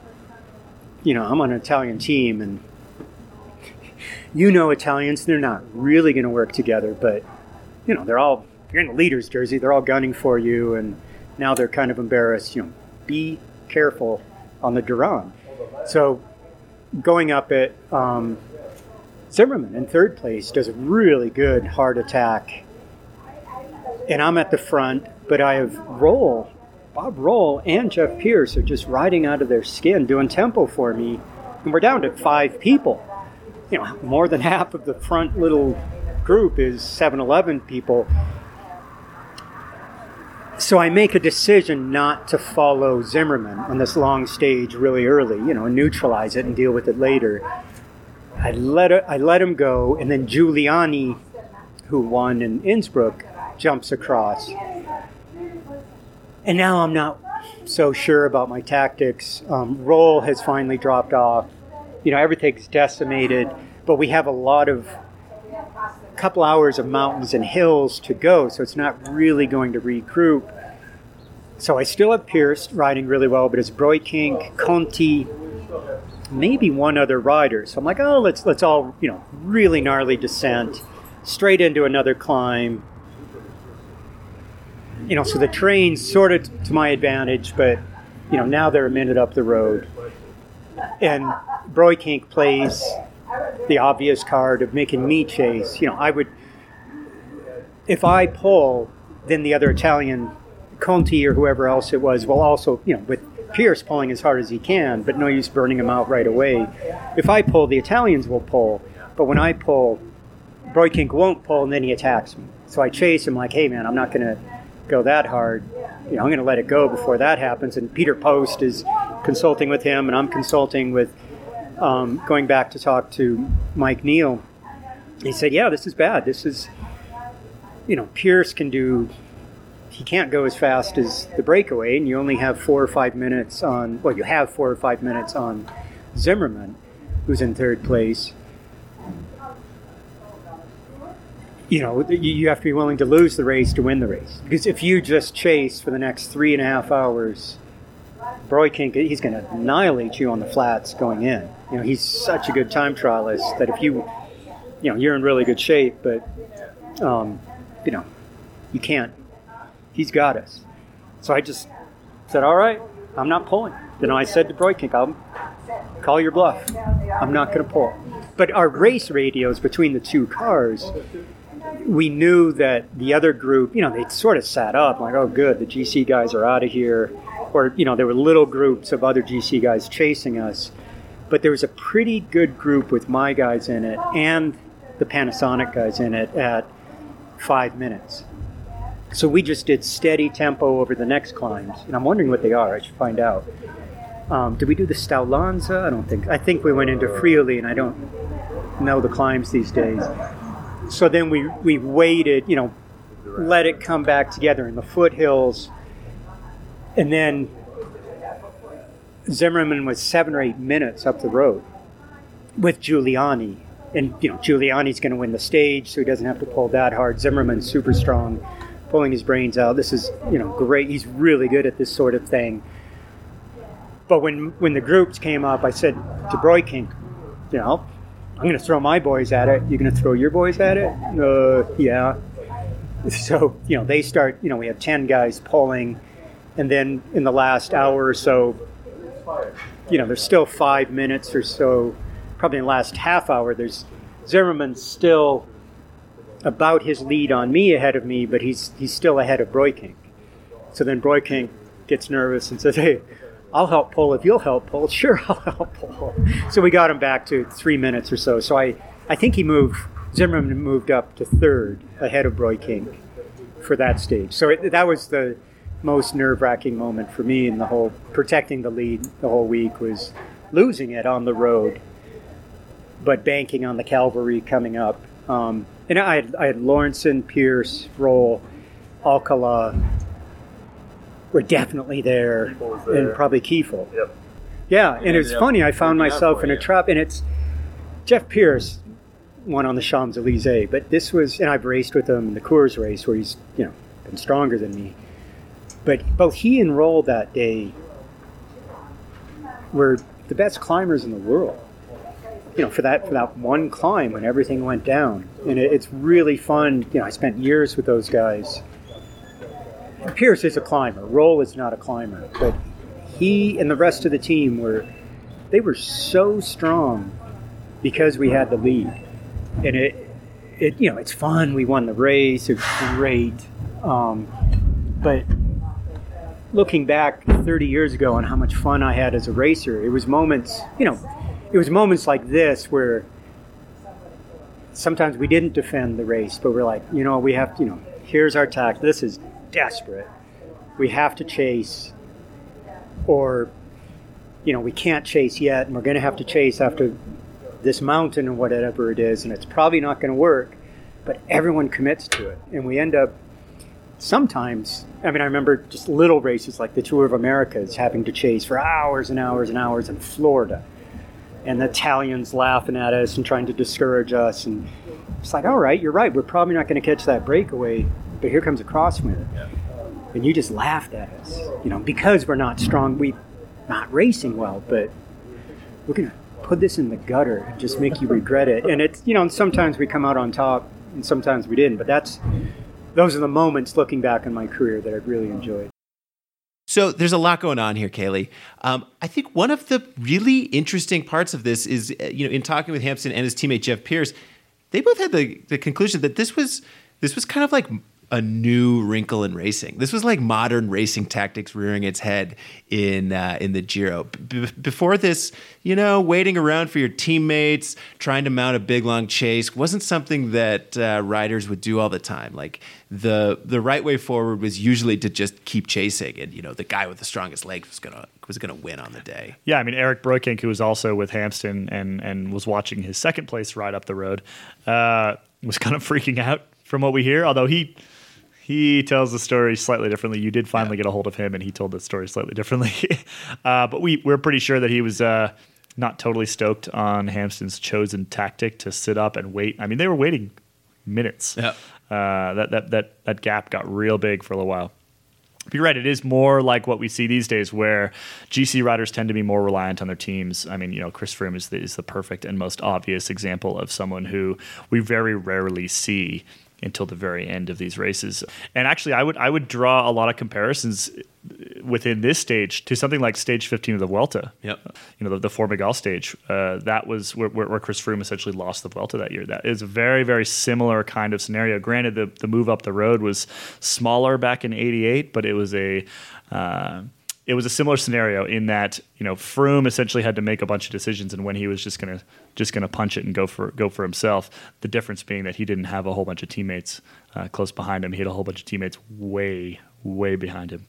you know, I'm on an Italian team, and you know Italians, they're not really going to work together, but you know, they're all you're in the leader's jersey, they're all gunning for you, and now they're kind of embarrassed. You know, be careful on the Duran. So going up it, um, Zimmermann in third place does a really good hard attack, and I'm at the front, but I have Roll, Bob Roll, and Jeff Pierce are just riding out of their skin doing tempo for me, and we're down to five people. You know, more than half of the front little group is 7 Eleven people. So I make a decision not to follow Zimmermann on this long stage really early, you know, neutralize it and deal with it later. I let it, I let him go, and then Giuliani, who won in Innsbruck, jumps across. And now I'm not so sure about my tactics. Um, Roll has finally dropped off you know everything's decimated, but we have a lot of couple hours of mountains and hills to go, so it's not really going to regroup. So I still have Pierce riding really well, but it's Breukink, Conti, maybe one other rider. So I'm like, oh, let's let's all you know really gnarly descent, straight into another climb. You know, so the train's sort of to my advantage, but you know now they're a minute up the road, and Breukink plays the obvious card of making me chase. You know, I would, if I pull, then the other Italian, Conti or whoever else it was, will also, you know, with Pierce pulling as hard as he can, but no use burning him out right away. If I pull, the Italians will pull, but when I pull, Breukink won't pull, and then he attacks me. So I chase him like, hey man, I'm not going to go that hard. You know, I'm going to let it go before that happens. And Peter Post is consulting with him, and I'm consulting with um, going back to talk to Mike Neel, he said, "Yeah, this is bad. This is, you know, Pierce can do. He can't go as fast as the breakaway, and you only have four or five minutes on. Well, you have four or five minutes on Zimmermann, who's in third place." you know, you you have to be willing to lose the race to win the race. Because if you just chase for the next three and a half hours, Breukink, he's going to annihilate you on the flats going in. You know, he's such a good time trialist that if you, you know, you're in really good shape, but, um, you know, you can't. He's got us. So I just said, all right, I'm not pulling. Then I said to Breukink, I'll call your bluff. I'm not going to pull. But our race radios between the two cars, we knew that the other group, you know, they sort of sat up like, oh, good, the GC guys are out of here. Or, you know, there were little groups of other GC guys chasing us. But there was a pretty good group with my guys in it and the Panasonic guys in it at five minutes. So we just did steady tempo over the next climbs. And I'm wondering what they are. I should find out. Um, did we do the Staulanza? I don't think. I think we went into Friuli, and I don't know the climbs these days. So then we, we waited, you know, let it come back together in the foothills. And then Zimmermann was seven or eight minutes up the road with Giuliani. And, you know, Giuliani's going to win the stage, so he doesn't have to pull that hard. Zimmermann's super strong, pulling his brains out. This is, you know, great. He's really good at this sort of thing. But when, when the groups came up, I said to Breukink, you know, I'm going to throw my boys at it. You're going to throw your boys at it? Uh, yeah. So, you know, they start, you know, we have 10 guys pulling. And then in the last hour or so, you know, there's still five minutes or so, probably in the last half hour, there's Zimmermann's still about his lead on me ahead of me, but he's he's still ahead of Breukink. So then Breukink gets nervous and says, Hey, I'll help pull if you'll help pull. Sure, I'll help pull. So we got him back to three minutes or so. So I, I think he moved, Zimmermann moved up to third ahead of Breukink for that stage. So it, that was the most nerve wracking moment for me in the whole protecting the lead the whole week was losing it on the road, but banking on the cavalry coming up. Um, and I had, I had Lauritzen, Pierce, Roll, Alcala were definitely there, there. and probably Kiefel. Yep. Yeah, and it was funny. I found myself in a trap, and it's Jeff Pierce won on the Champs Elysees, but this was, and I've raced with him in the Coors race where he's, you know, been stronger than me. But both he and Roll that day were the best climbers in the world. You know, for that for that one climb when everything went down, and it, it's really fun. You know, I spent years with those guys. Pierce is a climber. Roll is not a climber, but he and the rest of the team were they were so strong because we had the lead, and it it you know it's fun. We won the race. It was great, um, but looking back 30 years ago on how much fun I had as a racer, it was moments you know it was moments like this where sometimes we didn't defend the race, but we're like you know we have to you know here's our tact. This is desperate. We have to chase, or you know, we can't chase yet, and we're going to have to chase after this mountain or whatever it is, and it's probably not going to work. But everyone commits to it, and we end up sometimes. I mean, I remember just little races like the Tour of Americas having to chase for hours and hours and hours in Florida, and the Italians laughing at us and trying to discourage us, and it's like, all right, you're right. We're probably not going to catch that breakaway, but here comes a crosswind, and you just laughed at us, you know, because we're not strong. We're not racing well, but we're gonna put this in the gutter and just make you regret it. And it's you know, sometimes we come out on top, and sometimes we didn't. But that's those are the moments looking back on my career that I've really enjoyed. So there's a lot going on here, Caley. Um, I think one of the really interesting parts of this is, uh, you know, in talking with Hampsten and his teammate Jeff Pierce, they both had the, the conclusion that this was this was kind of like a new wrinkle in racing. This was like modern racing tactics rearing its head in uh, in the Giro. B- before this, you know, waiting around for your teammates, trying to mount a big long chase wasn't something that uh, riders would do all the time. Like the the right way forward was usually to just keep chasing, and you know, the guy with the strongest legs was gonna was gonna win on the day. Yeah, I mean Erik Breukink, who was also with Hampsten and and was watching his second place ride up the road, uh, was kind of freaking out from what we hear. Although he he tells the story slightly differently. You did finally get a hold of him, and he told the story slightly differently. uh, but we we're pretty sure that he was. Uh, not totally stoked on Hampsten's chosen tactic to sit up and wait. I mean, they were waiting minutes. Yep. Uh, that, that that that gap got real big for a little while. But you're right. It is more like what we see these days, where GC riders tend to be more reliant on their teams. I mean, you know, Chris Froome is the, is the perfect and most obvious example of someone who we very rarely see until the very end of these races. And actually, I would I would draw a lot of comparisons within this stage to something like stage 15 of the Vuelta. Yep. You know, the, the Formigal stage. Uh, that was where, where, where Chris Froome essentially lost the Vuelta that year. That is a very, very similar kind of scenario. Granted, the, the move up the road was smaller back in 88, but it was a. Uh, it was a similar scenario in that you know Froome essentially had to make a bunch of decisions, and when he was just gonna just gonna punch it and go for go for himself. The difference being that he didn't have a whole bunch of teammates uh, close behind him. He had a whole bunch of teammates way way behind him.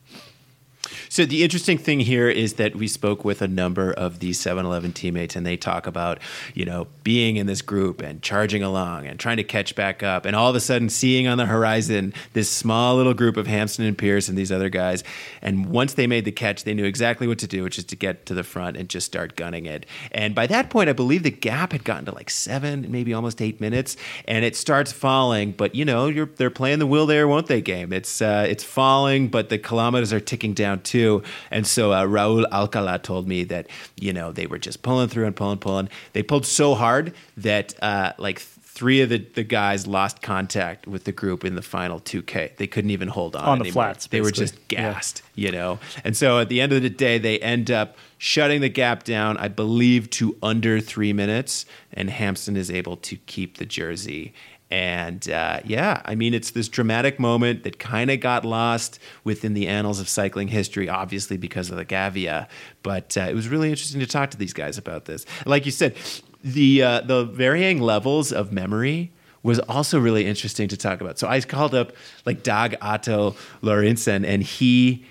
So the interesting thing here is that we spoke with a number of these 7-Eleven teammates, and they talk about you know being in this group and charging along and trying to catch back up, and all of a sudden seeing on the horizon this small little group of Hampsten and Pierce and these other guys. And once they made the catch, they knew exactly what to do, which is to get to the front and just start gunning it. And by that point, I believe the gap had gotten to like seven, maybe almost eight minutes, and it starts falling. But you know, they're playing the will there, won't they game. It's uh, it's falling, but the kilometers are ticking down too. And so uh, Raul Alcala told me that you know they were just pulling through and pulling, pulling. They pulled so hard that uh, like three of the, the guys lost contact with the group in the final 2K. They couldn't even hold on On the anymore. flats, They were just gassed, you know. And so at the end of the day, they end up shutting the gap down, I believe, to under three minutes, and Hampsten is able to keep the jersey. And uh, yeah, I mean, it's this dramatic moment that kind of got lost within the annals of cycling history, obviously because of the Gavia. But uh, it was really interesting to talk to these guys about this. Like you said, the uh, the varying levels of memory was also really interesting to talk about. So I called up like Dag Otto Lauritzen, and he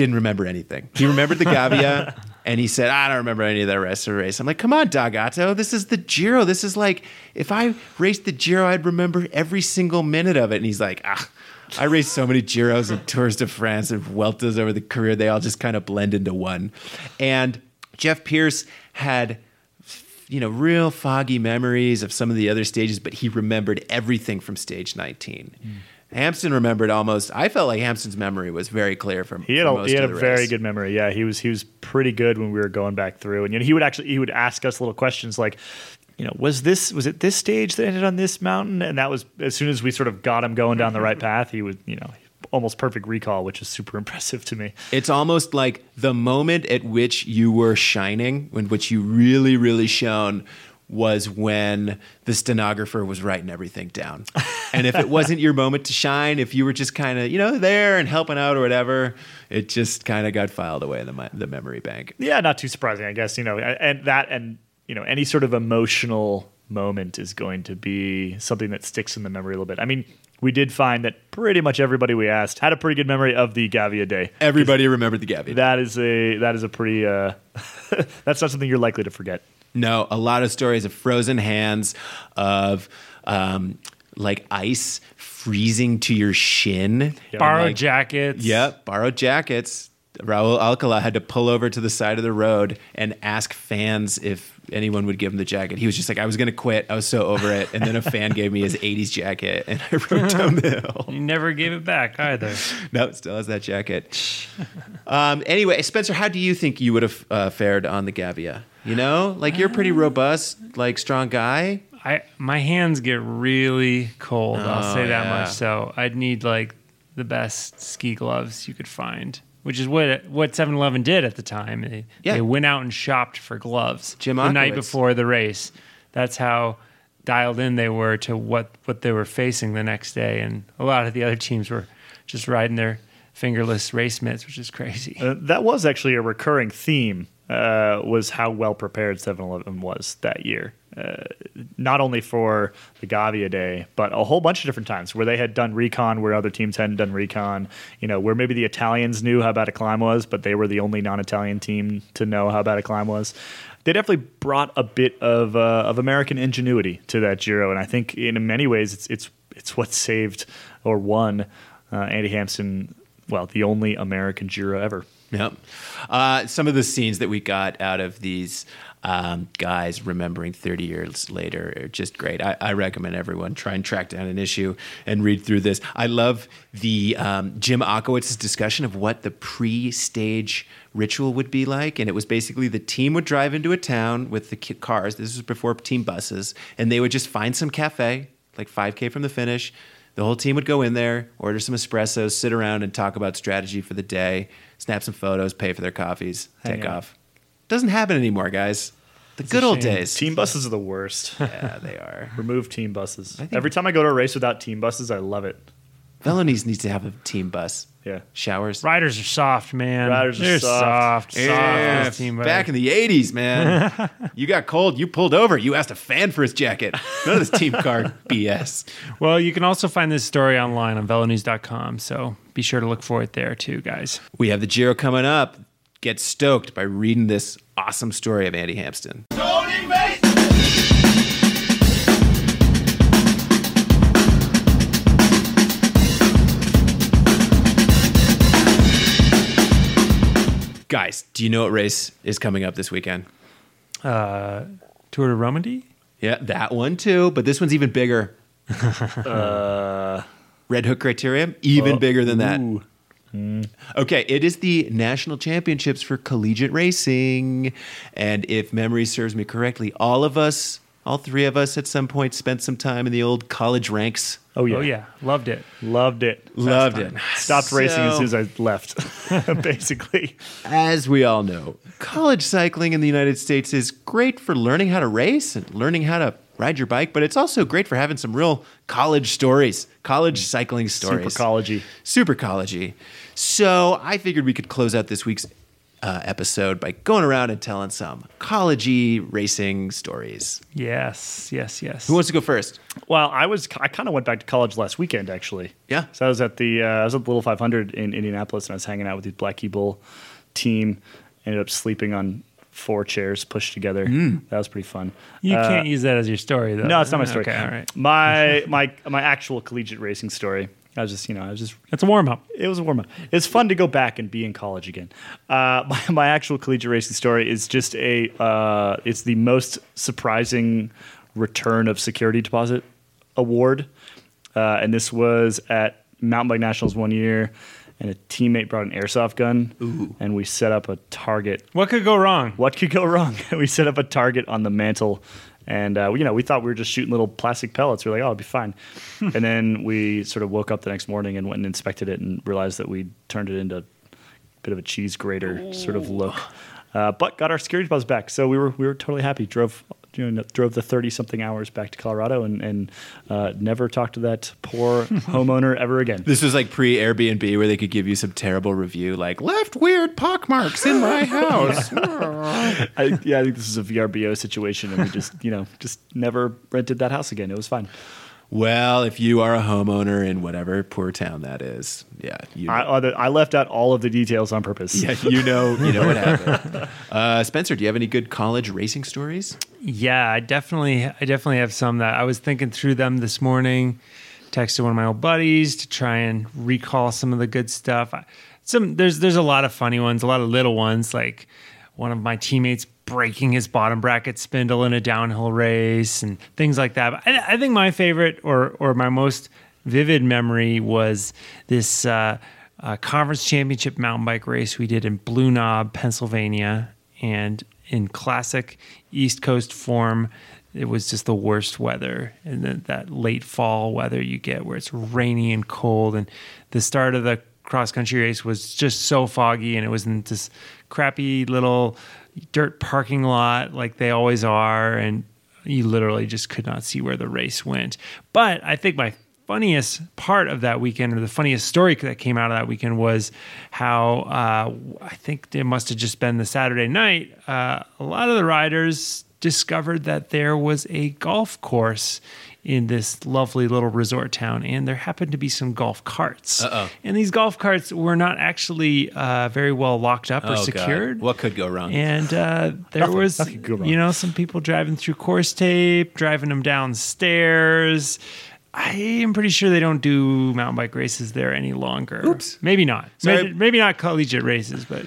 didn't remember anything. He remembered the Gavia, and he said, "I don't remember any of that rest of the race." I'm like, "Come on, Dag Otto, this is the Giro. This is like if I raced the Giro, I'd remember every single minute of it." And he's like, "Ah." I raced so many Giros and Tours de France and Vueltas over the career. They all just kind of blend into one. And Jeff Pierce had you know, real foggy memories of some of the other stages, but he remembered everything from stage 19. Hampsten remembered almost. I felt like Hampsten's memory was very clear from. He had from a, he had a very good memory. Yeah, he was he was pretty good when we were going back through, and you know, he would actually he would ask us little questions like, you know, was this was it this stage that ended on this mountain? And that was as soon as we sort of got him going down the right path, he would you know almost perfect recall, which is super impressive to me. It's almost like the moment at which you were shining, when which you really, really shone, was when the stenographer was writing everything down. and if it wasn't your moment to shine, if you were just kind of you know there and helping out or whatever, it just kind of got filed away in the, the memory bank. Yeah, not too surprising, I guess. You know, and that and you know any sort of emotional moment is going to be something that sticks in the memory a little bit. I mean, we did find that pretty much everybody we asked had a pretty good memory of the Gavia day. Everybody remembered the Gavia. That is a that is a pretty uh, that's not something you're likely to forget. No, a lot of stories of frozen hands, of um, like ice freezing to your shin. Borrowed Like- jackets. Yep, borrowed jackets. Raul Alcala had to pull over to the side of the road and ask fans if anyone would give him the jacket. He was just like, I was going to quit. I was so over it. And then a fan gave me his 80s jacket and I rode down the hill. You never gave it back either. No, still has that jacket. Um, anyway, Spencer, how do you think you would have uh, fared on the Gavia? You know, like you're a pretty robust, like strong guy. I my hands get really cold. I'll Oh, say that yeah. much. So I'd need like the best ski gloves you could find, which is what what 7-Eleven did at the time. They, Yeah. they went out and shopped for gloves Jim the night before the race. That's how dialed in they were to what what they were facing the next day, and a lot of the other teams were just riding their fingerless race mitts, which is crazy. Uh, that was actually a recurring theme. Uh, was how well prepared 7-Eleven was that year. Uh, not only for the Gavia Day, but a whole bunch of different times where they had done recon where other teams hadn't done recon. You know, where maybe the Italians knew how bad a climb was, but they were the only non-Italian team to know how bad a climb was. They definitely brought a bit of uh, of American ingenuity to that Giro, and I think in many ways it's it's it's what saved or won uh, Andy Hampsten. Well, the only American Giro ever. Yep. Uh, some of the scenes that we got out of these um, guys remembering 30 years later are just great. I, I recommend everyone try and track down an issue and read through this. I love the um, Jim Ochowicz's discussion of what the pre-stage ritual would be like, and it was basically the team would drive into a town with the cars. This was before team buses, and they would just find some cafe, like 5K from the finish. The whole team would go in there, order some espressos, sit around and talk about strategy for the day, snap some photos, pay for their coffees, Hang take out. off. Doesn't happen anymore, guys. The good old shame. days. Team buses are the worst. Yeah, they are. Remove team buses. think- Every time I go to a race without team buses, I love it. VeloNews needs to have a team bus. Yeah. Showers. Riders are soft, man. Riders are They're soft. soft. soft. Yeah, this team, back in the 80s, man. you got cold, you pulled over, you asked a fan for his jacket. None of this team car BS. Well, you can also find this story online on velonews.com. So be sure to look for it there too, guys. We have the Giro coming up. Get stoked by reading this awesome story of Andy Hampsten. Guys, do you know what race is coming up this weekend? Uh, Tour de Romandie? Yeah, that one too, but this one's even bigger. Uh, Red Hook Criterium, even bigger than that. ooh. Okay, it is the national championships for collegiate racing. And if memory serves me correctly, all of us, all three of us at some point spent some time in the old college ranks. Oh yeah. Oh, yeah. Loved it. Loved it. Loved it. Stopped racing as soon as I left. Basically. As we all know, college cycling in the United States is great for learning how to race and learning how to ride your bike, but it's also great for having some real college stories, college cycling stories. Super collegey. super collegey. So I figured we could close out this week's uh, episode by going around and telling some collegey racing stories. Yes, yes, yes. Who wants to go first? Well, I was I kind of went back to college last weekend actually. Yeah. So I was at the uh, I was at the Little 500 in Indianapolis and I was hanging out with the Black Bull team. Ended up sleeping on four chairs pushed together. That was pretty fun. you Uh, can't use that as your story, though. No, it's not my story. Okay, all right. My my my actual collegiate racing story. I was just you know I was just It's a warm up. it was a warm up. It's fun to go back and be in college again. Uh, my, my actual collegiate racing story is just a. Uh, it's the most surprising return of security deposit award, uh, and this was at Mountain Bike Nationals one year, and a teammate brought an airsoft gun, and we set up a target What could go wrong? what could go wrong? we set up a target on the mantle, and uh, you know we thought we were just shooting little plastic pellets. We are like, oh, it'll be fine. and then we sort of woke up the next morning and went and inspected it and realized that we turned it into a bit of a cheese grater sort of look. Uh, but got our security deposit back, so we were we were totally happy. Drove. You know, drove the thirty something hours back to Colorado and, and uh, never talked to that poor homeowner ever again. This was like pre Airbnb where they could give you some terrible review like left weird pockmarks in my house. I, yeah, I think this is a VRBO situation, and we just, you know, just never rented that house again. It was fine. Well, if you are a homeowner in whatever poor town that is, yeah, you I, other, I left out all of the details on purpose. yeah, you know, you know what happened. Uh, Spencer, do you have any good college racing stories? Yeah, I definitely, I definitely have some that I was thinking through them this morning. Texted one of my old buddies to try and recall some of the good stuff. Some there's there's a lot of funny ones, a lot of little ones, like one of my teammates breaking his bottom bracket spindle in a downhill race and things like that. I, I think my favorite or or my most vivid memory was this uh, uh, conference championship mountain bike race we did in Blue Knob, Pennsylvania, and in classic East Coast form, it was just the worst weather and then that late fall weather you get where it's rainy and cold. And the start of the cross country race was just so foggy, and it was in this crappy little dirt parking lot like they always are, and you literally just could not see where the race went. But I think my funniest part of that weekend, or the funniest story that came out of that weekend, was how uh, I think it must have just been the Saturday night. Uh, a lot of the riders discovered that there was a golf course in this lovely little resort town, and there happened to be some golf carts. Uh-oh. And these golf carts were not actually uh, very well locked up or Oh, God. secured. What could go wrong? And uh, there Nothing- was, nothing wrong. you know, some people driving through course tape, driving them downstairs. I am pretty sure they don't do mountain bike races there any longer. Oops. Maybe not. Maybe, maybe not collegiate races, but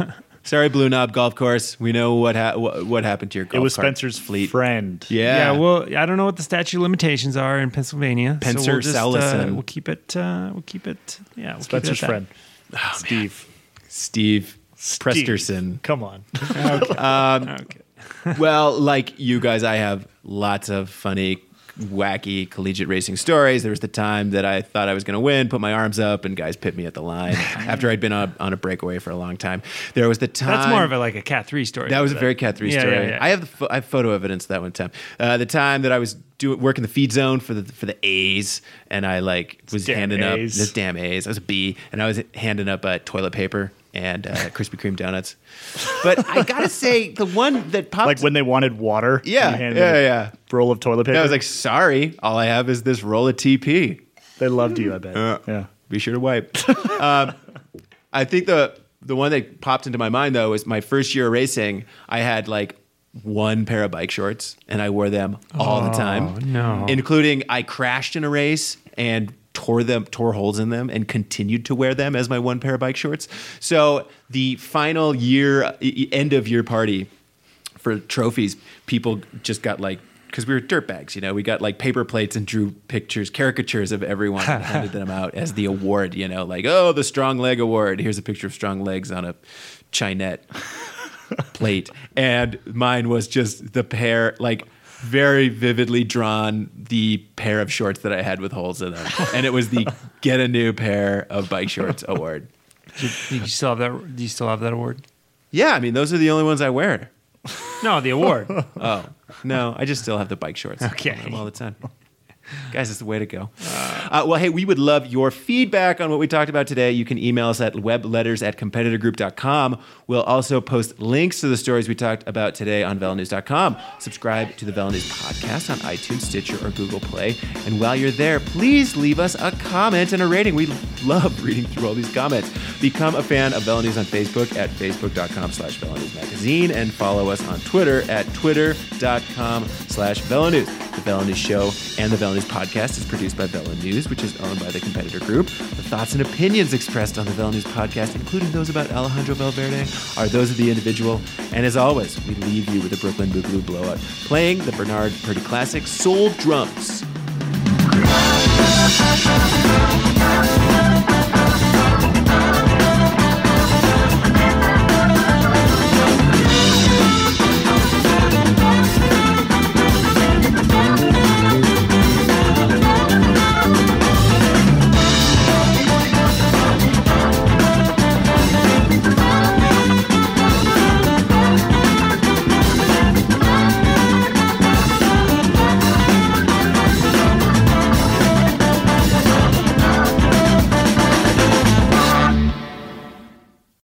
Sorry, Blue Knob Golf Course. We know what ha- what, what happened to your golf It was cart Spencer's fleet. friend. Yeah. Yeah. well, I don't know what the statute of limitations are in Pennsylvania. so Pencer we'll just, uh, we'll keep it. Uh, we'll keep it. Yeah, we'll Spencer's keep it at that. friend. Steve. Steve Steve. Presterson. Come on. Okay. well, like you guys, I have lots of funny, wacky collegiate racing stories. There was the time that I thought I was going to win, put my arms up, and guys pit me at the line after I'd been on, on a breakaway for a long time. There was the time. That's more of a like a cat three story. That was a very cat three Yeah, story. yeah, yeah. I have the pho- I have photo evidence of that one time. Uh, the time that I was doing working the feed zone for the for the A's, and I like was Damn handing up this damn A's. I was a B, and I was handing up uh, toilet paper and uh, Krispy Kreme donuts. But I gotta say, the one that popped like when they wanted water. Yeah, yeah, a yeah. Roll of toilet paper. I was like, sorry, all I have is this roll of TP. they loved you. I bet. Uh, yeah. Be sure to wipe. um, I think the the one that popped into my mind though was my first year of racing. I had like one pair of bike shorts, and I wore them all the time. no. including I crashed in a race and tore them, tore holes in them, and continued to wear them as my one pair of bike shorts. So the final year, end of year party for trophies, people just got like because we were dirtbags, you know, we got like paper plates and drew pictures, caricatures of everyone and handed them out as the award, you know, like, oh, the strong leg award. Here's a picture of strong legs on a chinette plate. And mine was just the pair, like very vividly drawn, the pair of shorts that I had with holes in them. And it was the get a new pair of bike shorts award. Do you still have that? Do you still have that award? Yeah, I mean, those are the only ones I wear. No, the award. Oh, no, I just still have the bike shorts. Okay. I wear them all the time. Guys, it's the way to go. Uh, well, hey, we would love your feedback on what we talked about today. You can email us at webletters at competitorgroup.com. We'll also post links to the stories we talked about today on VeloNews.com. Subscribe to the Velo News podcast on iTunes, Stitcher, or Google Play. And while you're there, please leave us a comment and a rating. We love reading through all these comments. Become a fan of Velo News on Facebook at facebook.com slash Magazine and follow us on Twitter at twitter.com slash News. The Velo News Show and the Velo News Podcast is produced by Velo News, which is owned by the competitor group. The thoughts and opinions expressed on the Velo News Podcast, including those about Alejandro Valverde, are those of the individual. And as always, we leave you with a Brooklyn Boogaloo Blowout, playing the Bernard Purdie classic Soul Drums.